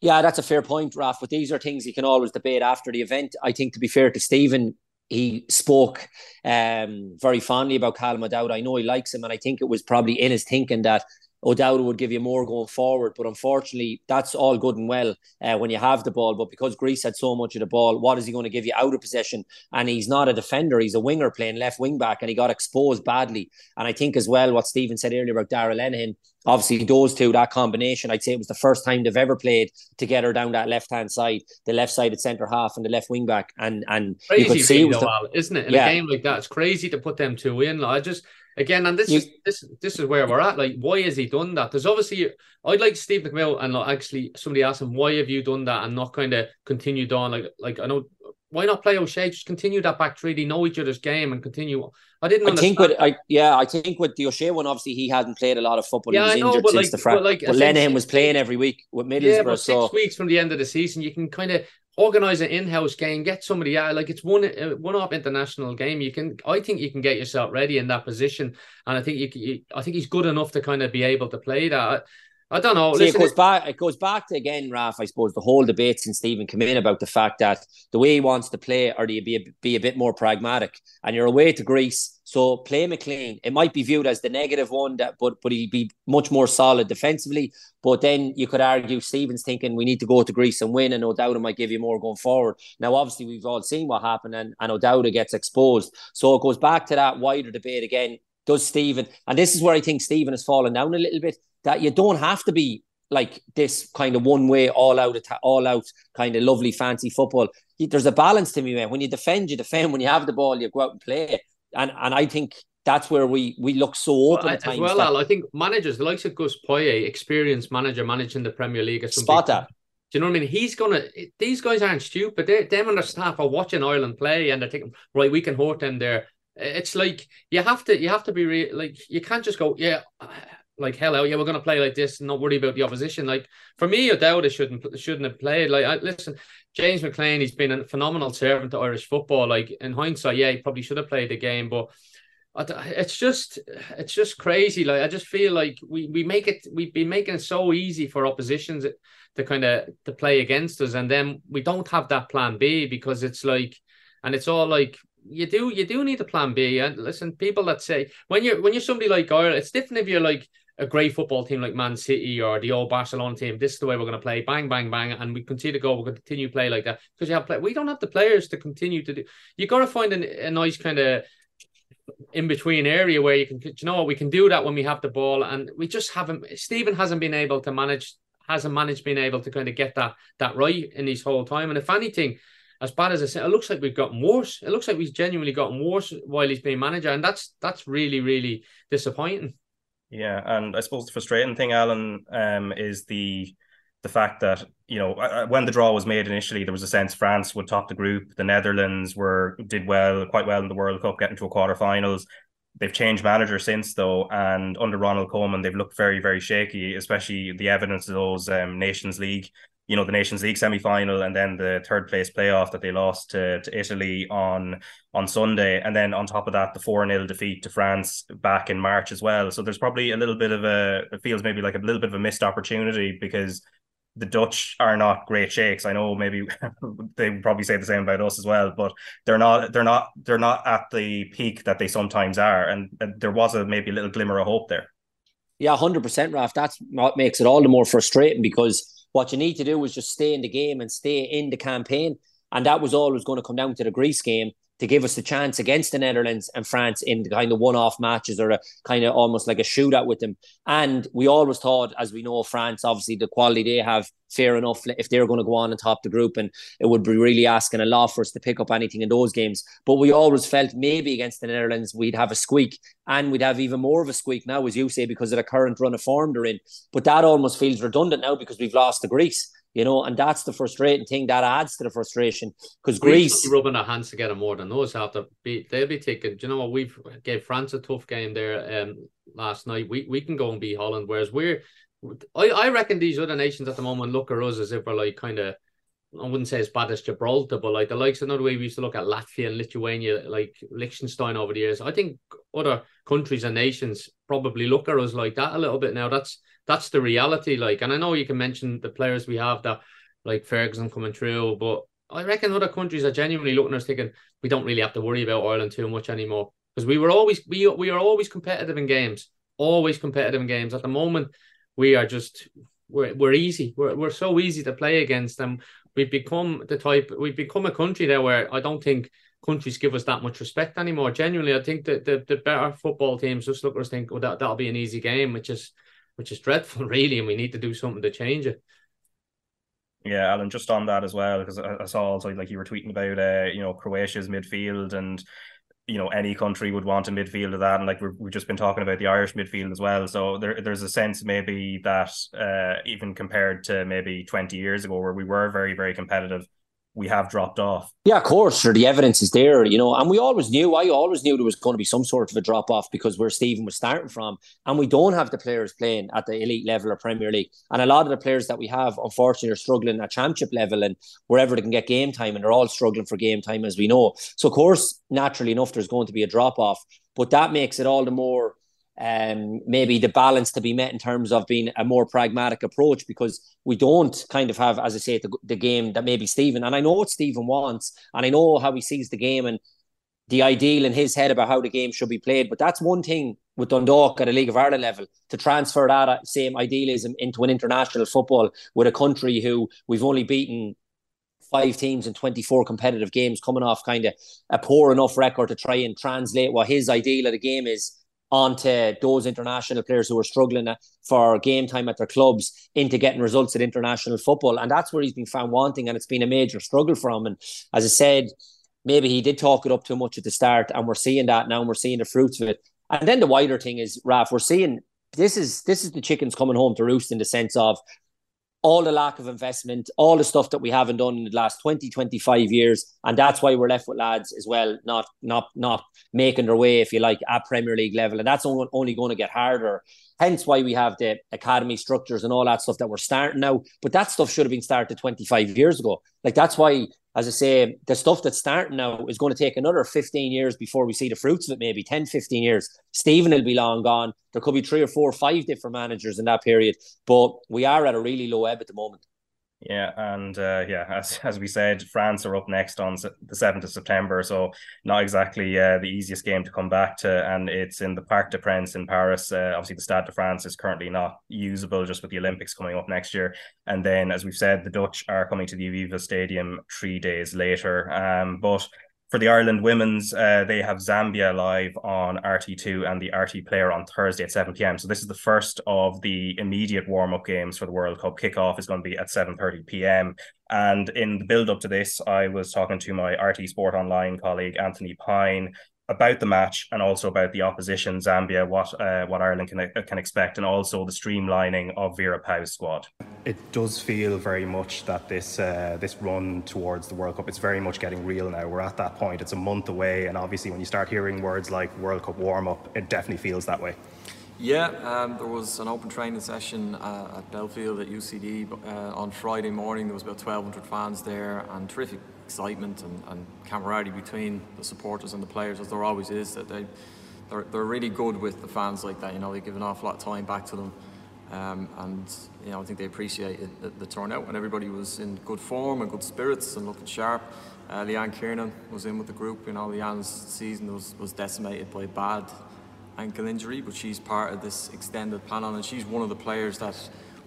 Yeah, that's a fair point, Raf. But these are things you can always debate after the event. I think, to be fair to Stephen, he spoke um, very fondly about Callum O'Dowda. I know he likes him, and I think it was probably in his thinking that O'Dowda would give you more going forward. But unfortunately, that's all good and well uh, when you have the ball. But because Greece had so much of the ball, what is he going to give you out of possession? And he's not a defender, he's a winger playing left wing back, and he got exposed badly. And I think as well, what Stephen said earlier about Darragh Lenihan, obviously those two, that combination, I'd say it was the first time they've ever played together down that left hand side, the left sided centre half and the left wing back. And and crazy you could see, it though, the, isn't it? In yeah. a game like that, it's crazy to put them two in. I just again, and this you, is this this is where we're at. Like, why has he done that? There's obviously I'd like Steve McMill and like, actually somebody asked him why have you done that and not kind of continued on. Like, like I know why not play O'Shea? Just continue that back three. They know each other's game and continue. I didn't. I think with I yeah, I think with the O'Shea one, obviously he hadn't played a lot of football. Yeah, he was I know, injured since like, the. But, like, but Lenihan was playing every week with Middlesbrough. Yeah, but six so. weeks from the end of the season, you can kind of organize an in-house game, get somebody out. Like it's one uh, one-off international game. You can, I think, you can get yourself ready in that position, and I think you, you I think he's good enough to kind of be able to play that. I don't know. See, Listen, it goes back. It goes back to again, Raf. I suppose the whole debate since Stephen came in about the fact that the way he wants to play, or do you be a, be a bit more pragmatic? And you're away to Greece, so play McClean. It might be viewed as the negative one, that but but he'd be much more solid defensively. But then you could argue Stephen's thinking we need to go to Greece and win, and O'Dowda might give you more going forward. Now, obviously, we've all seen what happened, and and O'Dowda gets exposed. So it goes back to that wider debate again. Does Stephen, and this is where I think Stephen has fallen down a little bit that you don't have to be like this kind of one way all out all out kind of lovely fancy football. There's a balance to me, man. When you defend, you defend. When you have the ball, you go out and play. And and I think that's where we we look so open well, at times. As well, Al, I think managers, the likes of Gus Poyet, experienced manager managing the Premier League. Spot that. Do you know what I mean? He's gonna. These guys aren't stupid. They, them and their staff are watching Ireland play, and they're thinking, right, we can hurt them there. It's like you have to, you have to be real. Like you can't just go, yeah, like hell oh, yeah, we're gonna play like this, and not worry about the opposition. Like for me, O'Dowda shouldn't shouldn't have played. Like I, listen, James McClean, he's been a phenomenal servant to Irish football. Like in hindsight, yeah, he probably should have played the game, but it's just it's just crazy. Like I just feel like we we make it we've been making it so easy for oppositions to kind of to play against us, and then we don't have that plan B because it's like, and it's all like you do you do need a plan B. And listen, people that say when you're when you're somebody like Ireland, it's different if you're like a great football team like Man City or the old Barcelona team. This is the way we're going to play. Bang, bang, bang, and we continue to go. We're going to continue to play like that because you have play. We don't have the players to continue to do. You got to find a, a nice kind of in between area where you can, you know what, we can do that when we have the ball, and we just haven't. Stephen hasn't been able to manage, hasn't managed being able to kind of get that that right in his whole time. And if anything, as bad as I said, it looks like we've gotten worse. It looks like we've genuinely gotten worse while he's been manager, and that's that's really really disappointing. Yeah, and I suppose the frustrating thing, Alan, um, is the the fact that you know when the draw was made initially, there was a sense France would top the group. The Netherlands were did well, quite well in the World Cup, getting to a quarterfinals. They've changed manager since though, and under Ronald Koeman, they've looked very, very shaky. Especially the evidence of those um, Nations League, you know, the Nations League semi final, and then the third place playoff that they lost to, to Italy on on Sunday, and then on top of that, the four 0 defeat to France back in March as well. So there's probably a little bit of a it feels maybe like a little bit of a missed opportunity because the Dutch are not great shakes. I know maybe they would probably say the same about us as well, but they're not they're not they're not at the peak that they sometimes are. And, there was a maybe a little glimmer of hope there. Yeah, hundred percent, Raf. That's what makes it all the more frustrating because what you need to do is just stay in the game and stay in the campaign. And that was always going to come down to the Greece game to give us the chance against the Netherlands and France in the kind of one-off matches or a kind of almost like a shootout with them. And we always thought, as we know, France, obviously the quality they have, fair enough if they're going to go on and top the group, and it would be really asking a lot for us to pick up anything in those games. But we always felt maybe against the Netherlands we'd have a squeak, and we'd have even more of a squeak now, as you say, because of the current run of form they're in. But that almost feels redundant now because we've lost to Greece you know, and that's the frustrating thing that adds to the frustration because Greece rubbing their hands together more than those have to be. They'll be taking. Do you know what we've gave France a tough game there um last night. We we can go and beat Holland, whereas we're. I, I reckon these other nations at the moment look at us as if we're like kind of I wouldn't say as bad as Gibraltar, but like the likes another way we used to look at Latvia and Lithuania, like Liechtenstein over the years. I think other countries and nations probably look at us like that a little bit now. That's that's the reality. Like, and I know you can mention the players we have that, like Ferguson coming through, but I reckon other countries are genuinely looking at us thinking we don't really have to worry about Ireland too much anymore because we were always we we are always competitive in games, always competitive in games. At the moment, we are just we're we're easy. We're we're so easy to play against them. We've become the type. We've become a country there where I don't think countries give us that much respect anymore. Genuinely, I think that the, the better football teams just look at us think, oh, that that'll be an easy game, which is which is dreadful, really, and we need to do something to change it. Yeah, Alan, just on that as well, because I, saw also like you were tweeting about, uh, you know, Croatia's midfield and you know any country would want a midfield of that and like we have just been talking about the irish midfield as well so there, there's a sense maybe that uh, even compared to maybe 20 years ago where we were very very competitive we have dropped off. Yeah, of course. Sure, the evidence is there, you know, and we always knew. I always knew there was going to be some sort of a drop off because where Stephen was starting from, and we don't have the players playing at the elite level or Premier League, and a lot of the players that we have, unfortunately, are struggling at Championship level and wherever they can get game time, and they're all struggling for game time, as we know. So, of course, naturally enough, there's going to be a drop off, but that makes it all the more um, maybe the balance to be met in terms of being a more pragmatic approach because we don't kind of have, as I say, the, the game that maybe Stephen, and I know what Stephen wants, and I know how he sees the game and the ideal in his head about how the game should be played. But that's one thing with Dundalk at a League of Ireland level to transfer that same idealism into an international football with a country who we've only beaten five teams in 24 competitive games coming off kind of a poor enough record to try and translate what his ideal of the game is onto those international players who are struggling for game time at their clubs into getting results at international football. And that's where he's been found wanting, and it's been a major struggle for him. And as I said, maybe he did talk it up too much at the start, and we're seeing that now, and we're seeing the fruits of it. And then the wider thing is, Raf, we're seeing this is this is the chickens coming home to roost in the sense of all the lack of investment, all the stuff that we haven't done in the last 20, 25 years. And that's why we're left with lads as well, not not not making their way, if you like, at Premier League level. And that's only going to get harder. Hence why we have the academy structures and all that stuff that we're starting now. But that stuff should have been started 25 years ago. Like that's why as I say, the stuff that's starting now is going to take another 15 years before we see the fruits of it, maybe 10, 15 years. Stephen will be long gone. There could be three or four, or five different managers in that period, but we are at a really low ebb at the moment. Yeah, and uh, yeah, as as we said, France are up next on the seventh of September, so not exactly uh, the easiest game to come back to, and it's in the Parc des Princes in Paris. Uh, obviously, the Stade de France is currently not usable just with the Olympics coming up next year, and then as we've said, the Dutch are coming to the Aviva Stadium three days later. Um, but for the Ireland women's, uh, they have Zambia live on RTÉ2 and the RTÉ player on Thursday at 7 p.m. So this is the first of the immediate warm up games for the World Cup. Kickoff is going to be at 7:30 p.m. And in the build up to this, I was talking to my RTÉ Sport Online colleague Anthony Pyne about the match and also about the opposition, Zambia, what uh, what Ireland can can expect, and also the streamlining of Vera Pauw's squad. It does feel very much that this uh, this run towards the World Cup, it's very much getting real now. We're at that point. It's a month away, and obviously, when you start hearing words like World Cup warm up, it definitely feels that way. Yeah, um, there was an open training session uh, at Belfield at UCD uh, on Friday morning. There was about 1,200 fans there, and terrific excitement and, and, camaraderie between the supporters and the players, as there always is. That they they're, they're really good with the fans like that. You know, they give an awful lot of time back to them, um, and you know I think they appreciated the, the, turnout. And everybody was in good form and good spirits and looking sharp. Uh, Leanne Kiernan was in with the group. You know, Leanne's season was was decimated by a bad ankle injury, but she's part of this extended panel, and she's one of the players that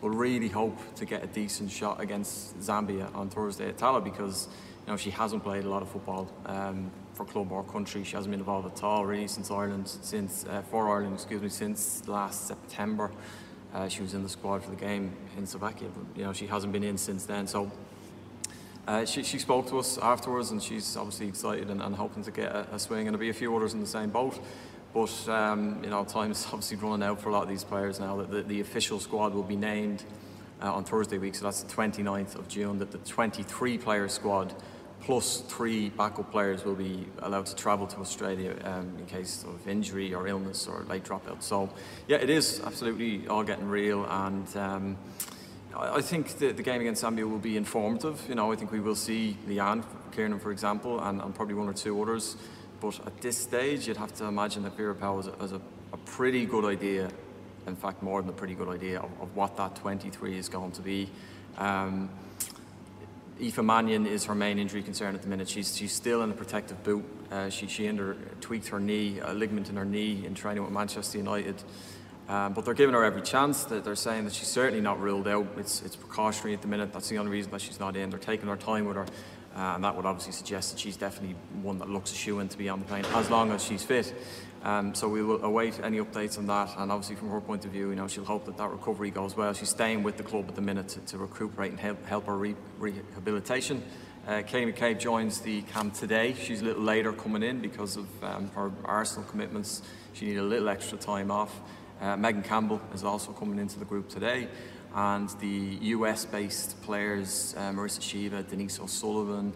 will really hope to get a decent shot against Zambia on Thursday at Tallaght because know, she hasn't played a lot of football um, for club or country. She hasn't been involved at all really since Ireland, since uh, for Ireland, excuse me, since last September. Uh, she was in the squad for the game in Slovakia, but you know she hasn't been in since then. So uh, she, she spoke to us afterwards, and she's obviously excited and, and hoping to get a, a, swing. And there'll be a few others in the same boat. But um, you know, time is obviously running out for a lot of these players now. That the, the official squad will be named uh, on Thursday week, so that's the 29th of June. That the 23 player squad plus three backup players will be allowed to travel to Australia um, in case of injury or illness or late dropout. So, yeah, it is absolutely all getting real, and um, I think the, the, game against Zambia will be informative. You know, I think we will see Leanne Kiernan, for example, and, and, probably one or two others. But at this stage, you'd have to imagine that Vera is, a, a, a, pretty good idea. In fact, more than a pretty good idea of, of what that 23 is going to be. Um, Aoife Mannion is her main injury concern at the minute. She's she's still in a protective boot. Uh, she she under, tweaked her knee, a ligament in her knee, in training with Manchester United. Um, but they're giving her every chance. They're saying that she's certainly not ruled out. It's it's precautionary at the minute. That's the only reason that she's not in. They're taking her time with her, uh, and that would obviously suggest that she's definitely one that looks a shoe in to be on the plane as long as she's fit. Um, so we will await any updates on that. And obviously, from her point of view, you know, she'll hope that that recovery goes well. She's staying with the club at the minute to, to recuperate and help, help her re rehabilitation. Uh, Katie McCabe joins the camp today. She's a little later coming in because of um, her Arsenal commitments. She needed a little extra time off. Uh, Megan Campbell is also coming into the group today. And the US-based players, uh, Marisa Sheva, Denise O'Sullivan,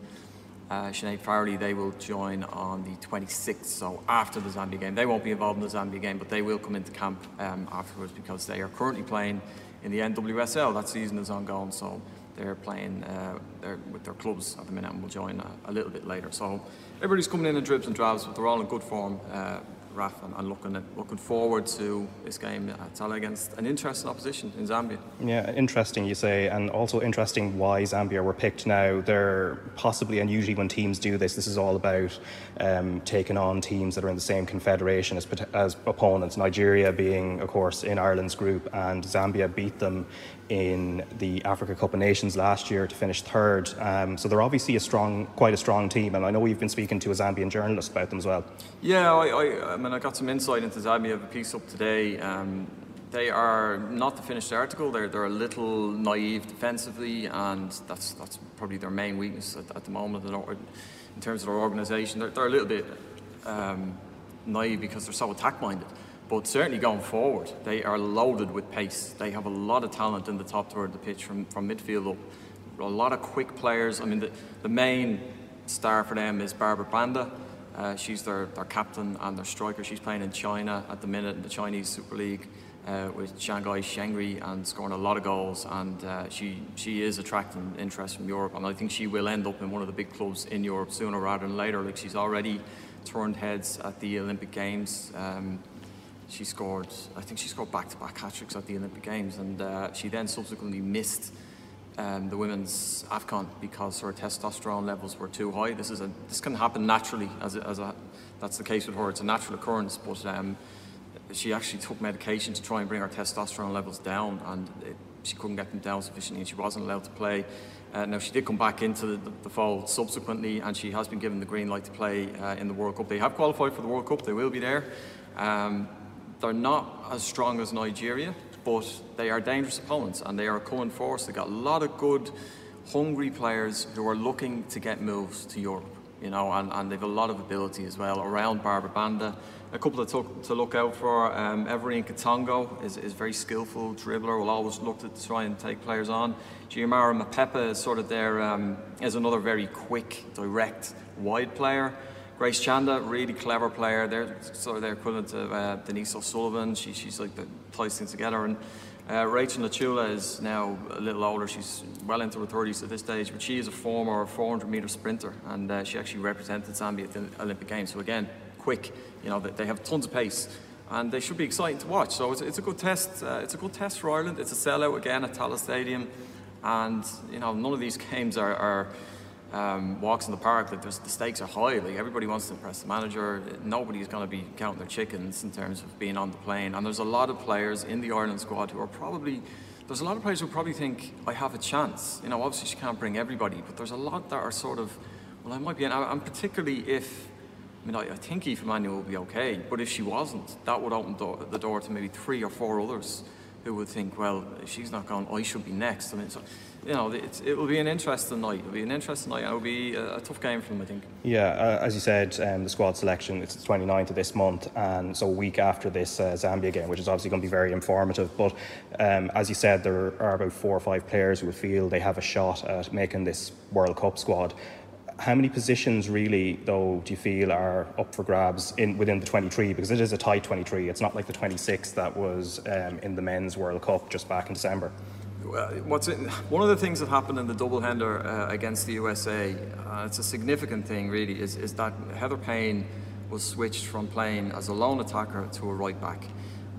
uh, Sinead Farrelly, they will join on the 26th, so after the Zambia game. They won't be involved in the Zambia game, but they will come into camp um, afterwards because they are currently playing in the NWSL. That season is ongoing, so they're playing uh, they're with their clubs at the minute and will join a, a, little bit later. So everybody's coming in in dribs and drabs, but they're all in good form. Uh, Raf, and, and, looking at, looking forward to this game at Tallaght against an interesting opposition in Zambia. Yeah, interesting you say, and also interesting why Zambia were picked now. They're possibly, and usually when teams do this, this is all about um, taking on teams that are in the same confederation as, as opponents. Nigeria being, of course, in Ireland's group, and Zambia beat them in the Africa Cup of Nations last year to finish third. Um, so they're obviously a strong, quite a strong team, and I know we've been speaking to a Zambian journalist about them as well. Yeah, I, I, I I got some insight into Zambia. I have a piece up today. Um, they are not the finished article. They're they're a little naive defensively, and that's that's probably their main weakness at, at the moment in terms of their organisation. They're, they're a little bit. Um, naive because they're so attack minded. But certainly going forward, they are loaded with pace. They have a lot of talent in the top third of the pitch from, from midfield up. A lot of quick players. I mean, the, the main star for them is Barbra Banda. Uh, she's their, their captain and their striker. She's playing in China at the minute in the Chinese Super League uh, with Shanghai Shengli and scoring a lot of goals. And uh, she she is attracting interest from Europe, and I think she will end up in one of the big clubs in Europe sooner rather than later. Like she's already turned heads at the Olympic Games. Um, she scored, I think she scored back-to-back hat tricks at the Olympic Games, and uh, she then subsequently missed um, the women's Afcon because her testosterone levels were too high. This is a this can happen naturally, as a, as a that's the case with her. It's a natural occurrence, but um, she actually took medication to try and bring her testosterone levels down, and it, she couldn't get them down sufficiently, and she wasn't allowed to play. Uh, now she did come back into the, the, fold subsequently, and she has been given the green light to play uh, in the World Cup. They have qualified for the World Cup; they will be there. Um, they're not as strong as Nigeria, but they are dangerous opponents and they are a coming force. They've got a lot of good, hungry players who are looking to get moves to Europe, you know, and, and they've a lot of ability as well around Barbra Banda. A couple to, to look out for, um, Everine Katongo is, is very skillful dribbler, will always look to try and take players on. Xiomara Mapepa is sort of there, um, is another very quick, direct, wide player. Grace Chanda, really clever player. They're sort of their equivalent to uh, Denise O'Sullivan. She, she's like the ties things together. And uh, Rachel Nachula is now a little older. She's well into her 30s at this stage, but she is a former 400 meter sprinter, and uh, she actually represented Zambia at the Olympic Games. So again, quick. You know, they have tons of pace, and they should be exciting to watch. So it's, it's a good test. Uh, it's a good test for Ireland. It's a sellout again at Tallaght Stadium, and you know, none of these games are, are um, walks in the park, like the stakes are high. Like everybody wants to impress the manager. Nobody's going to be counting their chickens in terms of being on the plane. And there's a lot of players in the Ireland squad who are probably. There's a lot of players who probably think I have a chance. You know, obviously she can't bring everybody, but there's a lot that are sort of, well, I might be. And particularly if, I mean, I, I think Aoife Mannion will be okay, but if she wasn't, that would open do- the door to maybe three or four others who would think, well, if she's not gone, I should be next. I mean, so you know, it will be an interesting night. It'll be an interesting night, and it'll be a, a tough game for them, I think. Yeah, uh, as you said, um, the squad selection it's the 29th of this month, and so a week after this uh, Zambia game, which is obviously going to be very informative. But um, as you said, there are about four or five players who feel they have a shot at making this World Cup squad. How many positions really, though, do you feel are up for grabs in within the 23? Because it is a tight 23. It's not like the 26 that was um, in the men's World Cup just back in December what's one of the things that happened in the double uh, against the USA, uh, it's a significant thing really, is, is that Heather Payne was switched from playing as a lone attacker to a right back.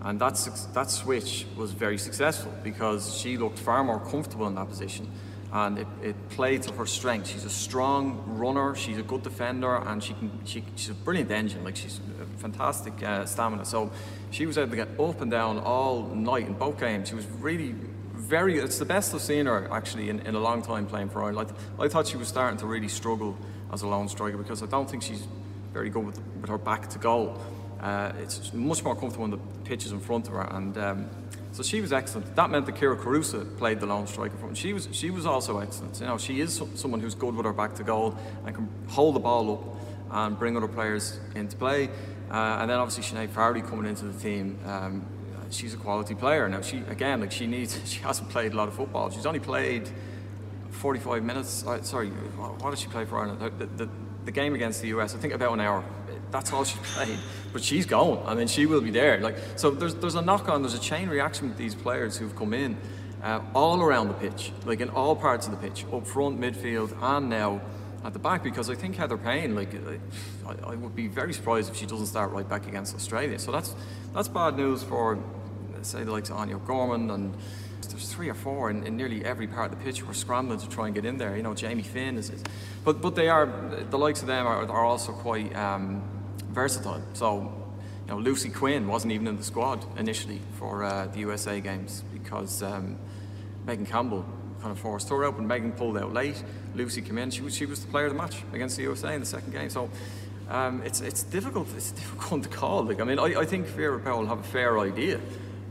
And that, that switch was very successful because she looked far more comfortable in that position and it, it played to her strength. She's a strong runner, she's a good defender, and she can she, she's a brilliant engine. Like she's fantastic uh, stamina. So she was able to get up and down all night in both games. She was really very, it's the best I've seen her actually in, in a long time playing for Ireland. I, I thought she was starting to really struggle as a lone striker because I don't think she's very good with, with her back to goal. Uh, it's much more comfortable when the pitch is in front of her, and um, so she was excellent. That meant that Kyra Carusa played the lone striker for She was she was also excellent. You know, she is someone who's good with her back to goal and can hold the ball up and bring other players into play. Uh, and then obviously Sinead Farrelly coming into the team. Um, she's a quality player. Now she again, like she needs, she hasn't played a lot of football. She's only played 45 minutes. Uh, sorry, what did she play for Ireland? The, the, the, game against the US, I think about an hour. That's all she played. But she's going. I mean, she will be there. Like so, there's there's a knock on. There's a chain reaction with these players who've come in, uh, all around the pitch, like in all parts of the pitch, up front, midfield, and now at the back because I think Heather Payne, like, I, I, would be very surprised if she doesn't start right back against Australia. So that's that's bad news for say the likes of Áine O'Gorman and there's three or four in, in, nearly every part of the pitch who are scrambling to try and get in there. You know, Jamie Finn is, is but but they are the likes of them are, are also quite um, versatile. So, you know, Lucy Quinn wasn't even in the squad initially for uh, the USA games because um, Megan Campbell of forced her out, Megan pulled out late. Lucy came in. She was she was the player of the match against the USA in the second game. So. Um, it's it's difficult. It's difficult to call. Like I mean, I, I think Vera Pauw will have a fair idea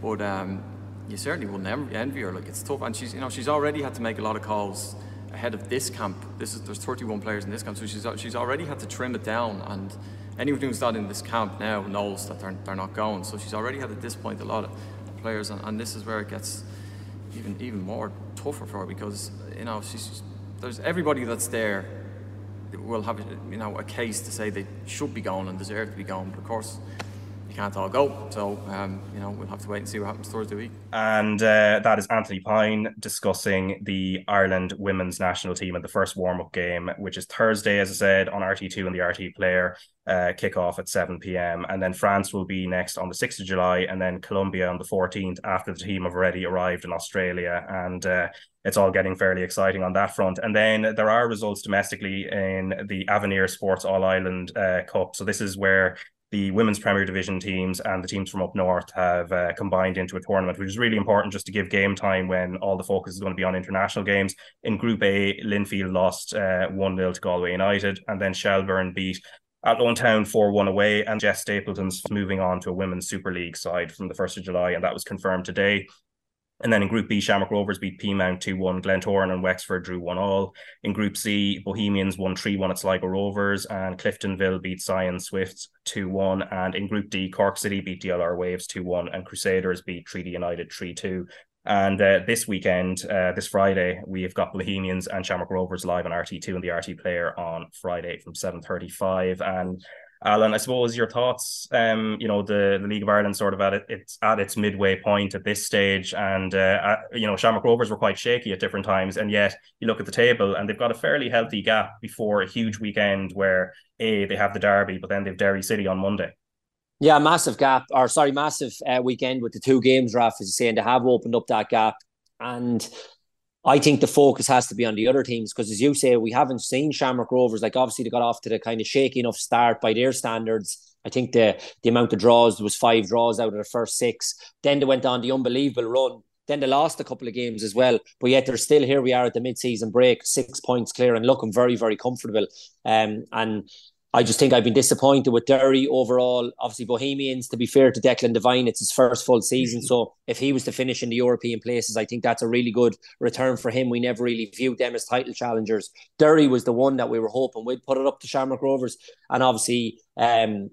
but um, you certainly will never envy her. Like it's tough, and she's you know she's already had to make a lot of calls ahead of this camp. This is there's 31 players in this camp, so she's she's already had to trim it down. And anyone who's not in this camp now knows that they're they're not going. So she's already had at this point a lot of players, and, and this is where it gets even even more tougher for her because you know she's there's everybody that's there will have you know a case to say they should be gone and deserve to be gone, but of course can't all go. So, um, you know, we'll have to wait and see what happens towards the week. And uh, that is Anthony Pyne discussing the Ireland women's national team in the first warm up game, which is Thursday, as I said, on RTÉ2 and the RTÉ player. Uh, kick off at 7 p.m. And then France will be next on the 6th of July, and then Colombia on the 14th after the team have already arrived in Australia. And uh, it's all getting fairly exciting on that front. And then there are results domestically in the Avenir Sports All Ireland uh, Cup. So this is where the women's Premier Division teams and the teams from up north have uh, combined into a tournament, which is really important just to give game time when all the focus is going to be on international games. In Group A, Linfield lost uh, 1 0 to Galway United, and then Shelbourne beat Athlone Town 4 1 away, and Jess Stapleton's moving on to a women's Super League side from the 1st of July, and that was confirmed today. And then in Group B, Shamrock Rovers beat Peamount 2 1. Glentoran and Wexford drew 1 all. In Group C, Bohemians won 3 1 at Sligo Rovers, and Cliftonville beat Sion Swifts 2 1. And in Group D, Cork City beat DLR Waves 2 1, and Crusaders beat Treaty United 3 2. And uh, this weekend, uh, this Friday, we have got Bohemians and Shamrock Rovers live on RTÉ2 and the RTÉ Player on Friday from 7.35. And Alan, I suppose your thoughts. Um, you know, the, the League of Ireland sort of at it, it's at its midway point at this stage, and uh, uh, you know, Shamrock Rovers were quite shaky at different times, and yet you look at the table and they've got a fairly healthy gap before a huge weekend where a they have the derby, but then they've Derry City on Monday. Yeah, massive gap, or sorry, massive uh, weekend with the two games, Raf, is saying they have opened up that gap, and I think the focus has to be on the other teams because, as you say, we haven't seen Shamrock Rovers. Like, obviously, they got off to the kind of shaky enough start by their standards. I think the the amount of draws was five draws out of the first six. Then they went on the unbelievable run. Then they lost a couple of games as well, but yet they're still here. We are at the mid-season break, six points clear, and looking very, very comfortable. Um, and I just think I've been disappointed with Derry overall. Obviously, Bohemians, to be fair to Declan Devine, it's his first full season. So if he was to finish in the European places, I think that's a really good return for him. We never really viewed them as title challengers. Derry was the one that we were hoping we'd put it up to Shamrock Rovers. And obviously, um,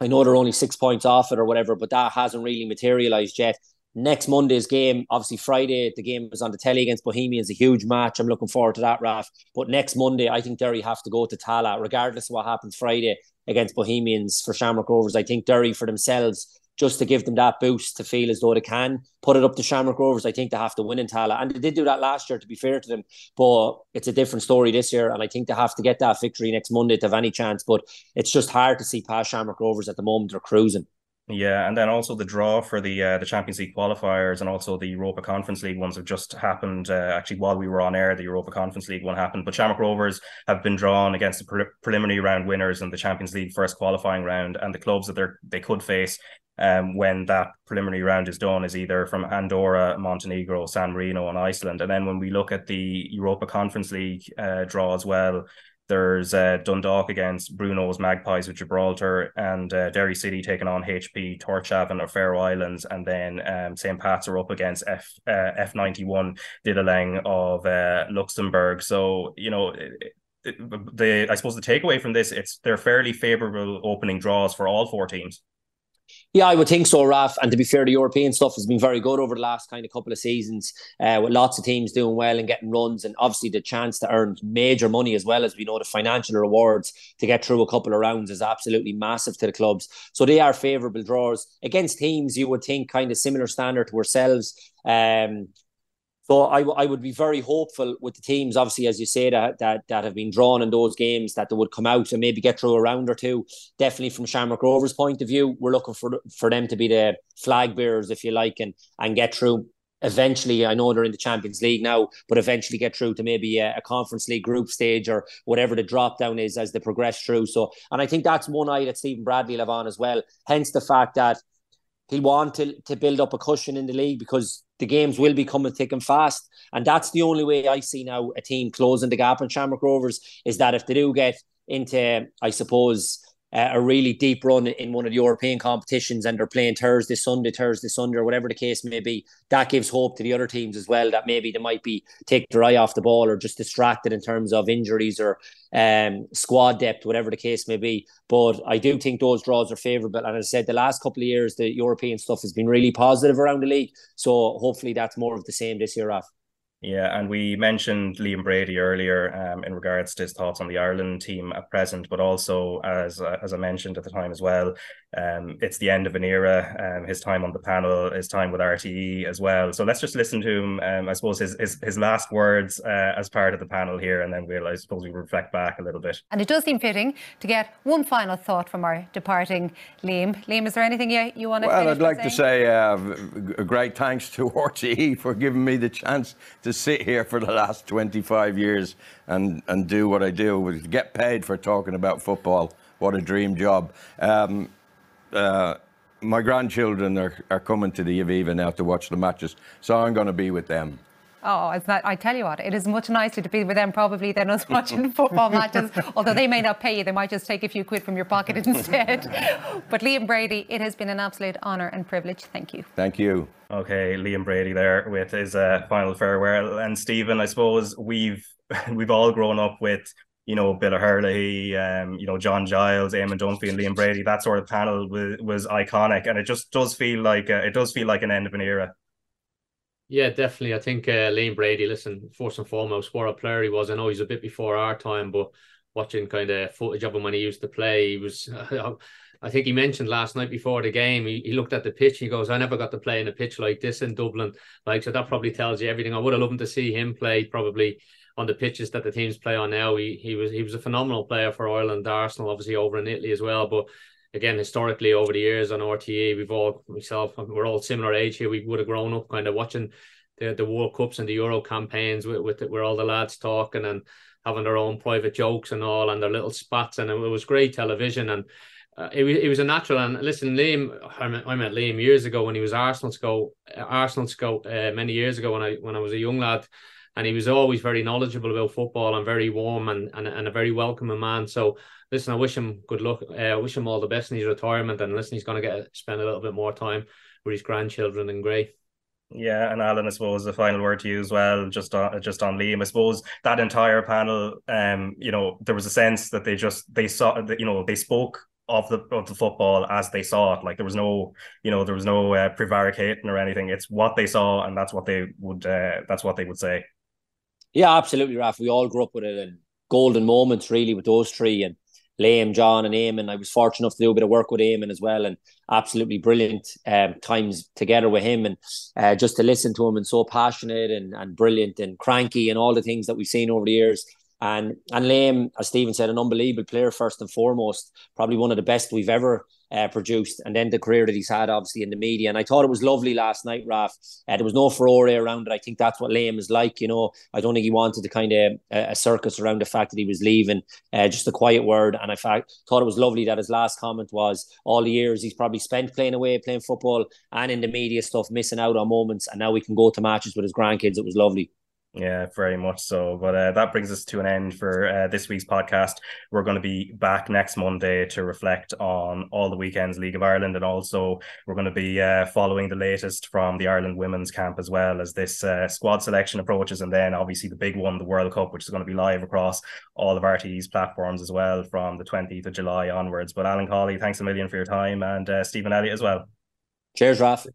I know they're only six points off it or whatever, but that hasn't really materialised yet next Monday's game, obviously Friday, the game is on the telly against Bohemians, a huge match. I'm looking forward to that, Raf. But next Monday, I think Derry have to go to Tallaght, regardless of what happens Friday against Bohemians for Shamrock Rovers. I think Derry for themselves, just to give them that boost to feel as though they can put it up to Shamrock Rovers, I think they have to win in Tallaght. And they did do that last year, to be fair to them. But it's a different story this year. And I think they have to get that victory next Monday to have any chance. But it's just hard to see past Shamrock Rovers at the moment. They're cruising. Yeah, and then also the draw for the uh, the Champions League qualifiers and also the Europa Conference League ones have just happened. Uh, actually, while we were on air, the Europa Conference League one happened. But Shamrock Rovers have been drawn against the pre- preliminary round winners in the Champions League first qualifying round, and the clubs that they they could face um, when that preliminary round is done is either from Andorra, Montenegro, San Marino, and Iceland. And then when we look at the Europa Conference League uh, draw as well, there's uh, Dundalk against Bruno's Magpies with Gibraltar, and uh, Derry City taking on HB Tórshavn or Faroe Islands, and then um, St. Pat's are up against F uh, F ninety one Dudelange of uh, Luxembourg. So you know. the I suppose the takeaway from this it's they're fairly favorable opening draws for all four teams. Yeah, I would think so, Raf. And to be fair, the European stuff has been very good over the last kind of couple of seasons, uh, with lots of teams doing well and getting runs, and obviously the chance to earn major money as well as we know the financial rewards to get through a couple of rounds is absolutely massive to the clubs. So they are favourable draws against teams you would think kind of similar standard to ourselves. Um, so I, I would be very hopeful with the teams, obviously, as you say, that, that that have been drawn in those games, that they would come out and maybe get through a round or two. Definitely from Shamrock Rovers' point of view, we're looking for for them to be the flag bearers, if you like, and and get through. Eventually, I know they're in the Champions League now, but eventually get through to maybe a, a Conference League group stage or whatever the drop down is as they progress through. So, and I think that's one eye that Stephen Bradley will have on as well. Hence the fact that he want to, to build up a cushion in the league because the games will be coming thick and fast. And that's the only way I see now a team closing the gap on Shamrock Rovers is that if they do get into, I suppose, uh, a really deep run in one of the European competitions and they're playing Thursday, Sunday, Thursday, Sunday, or whatever the case may be, that gives hope to the other teams as well that maybe they might be take their eye off the ball or just distracted in terms of injuries or um, squad depth, whatever the case may be. But I do think those draws are favourable. And as I said, the last couple of years, the European stuff has been really positive around the league. So hopefully that's more of the same this year, Raf. Yeah, and we mentioned Liam Brady earlier um, in regards to his thoughts on the Ireland team at present, but also as uh, as I mentioned at the time as well, um, it's the end of an era. Um, his time on the panel, his time with RTÉ as well. So let's just listen to him. Um, I suppose his his, his last words uh, as part of the panel here, and then we'll I suppose we reflect back a little bit. And it does seem fitting to get one final thought from our departing Liam. Liam, is there anything you you want to? Well, I'd like saying? to say uh, a great thanks to RTÉ for giving me the chance to to sit here for the last 25 years and, and do what I do, get paid for talking about football. What a dream job. Um, uh, my grandchildren are, are coming to the Aviva now to watch the matches, so I'm going to be with them. Oh, it's not. I tell you what, it is much nicer to be with them probably than us watching football matches. Although they may not pay you, they might just take a few quid from your pocket instead. but Liam Brady, it has been an absolute honour and privilege. Thank you. Thank you. Okay, Liam Brady there with his uh, final farewell, and Stephen. I suppose we've we've all grown up with you know Bill O'Herlihy, um, you know John Giles, Eamon Dunphy, and Liam Brady. That sort of panel was, was iconic, and it just does feel like uh, it does feel like an end of an era. Yeah, definitely. I think uh, Liam Brady, listen, first and foremost, what a player he was. I know he's a bit before our time, but watching kind of footage of him when he used to play, he was. I think he mentioned last night before the game, he, he looked at the pitch. He goes, I never got to play in a pitch like this in Dublin. Like, so that probably tells you everything. I would have loved to see him play probably on the pitches that the teams play on now. He he was he was a phenomenal player for Ireland, Arsenal, obviously over in Italy as well. But again, historically over the years on RTÉ, we've all myself, we're all similar age here. We would have grown up kind of watching the the World Cups and the Euro campaigns with, with it, where all the lads talking and having their own private jokes and all and their little spats, and it, was great television and. Uh, it, it was a natural and listen Liam I met, I met Liam years ago when he was Arsenal scout Arsenal scout uh, many years ago when I when I was a young lad and he was always very knowledgeable about football and very warm and, and, and a very welcoming man so listen, I wish him good luck. Uh, I wish him all the best in his retirement. And listen, he's going to get spend a little bit more time with his grandchildren and Grey. Yeah, and Alan, I suppose the final word to you as well, just on just on Liam. I suppose that entire panel, um, you know, there was a sense that they just they saw that you know they spoke of the of the football as they saw it. Like there was no, you know, there was no uh, prevaricating or anything. It's what they saw, and that's what they would uh, that's what they would say. Yeah, absolutely, Raf. We all grew up with it, and golden moments really with those three, and Liam, John, and Eamon. I was fortunate enough to do a bit of work with Eamon as well, and absolutely brilliant um, times together with him, and uh, just to listen to him and so passionate and, and brilliant and cranky and all the things that we've seen over the years. And and Liam, as Stephen said, an unbelievable player first and foremost, probably one of the best we've ever uh, produced, and then the career that he's had, obviously in the media. And I thought it was lovely last night, Raf. Uh, there was no furore around it. I think that's what Liam is like. You know, I don't think he wanted to kind of uh, a circus around the fact that he was leaving. Uh, just a quiet word. And I fact thought it was lovely that his last comment was all the years he's probably spent playing away, playing football, and in the media stuff, missing out on moments, and now we can go to matches with his grandkids. It was lovely. Yeah, very much so. But uh, that brings us to an end for uh, this week's podcast. We're going to be back next Monday to reflect on all the weekends League of Ireland, and also we're going to be uh, following the latest from the Ireland women's camp as well as this uh, squad selection approaches, and then obviously the big one, the World Cup, which is going to be live across all of RTÉ's platforms as well from the 20th of July onwards. But Alan Cawley, thanks a million for your time, and uh, Stephen Elliott as well. Cheers, Raf.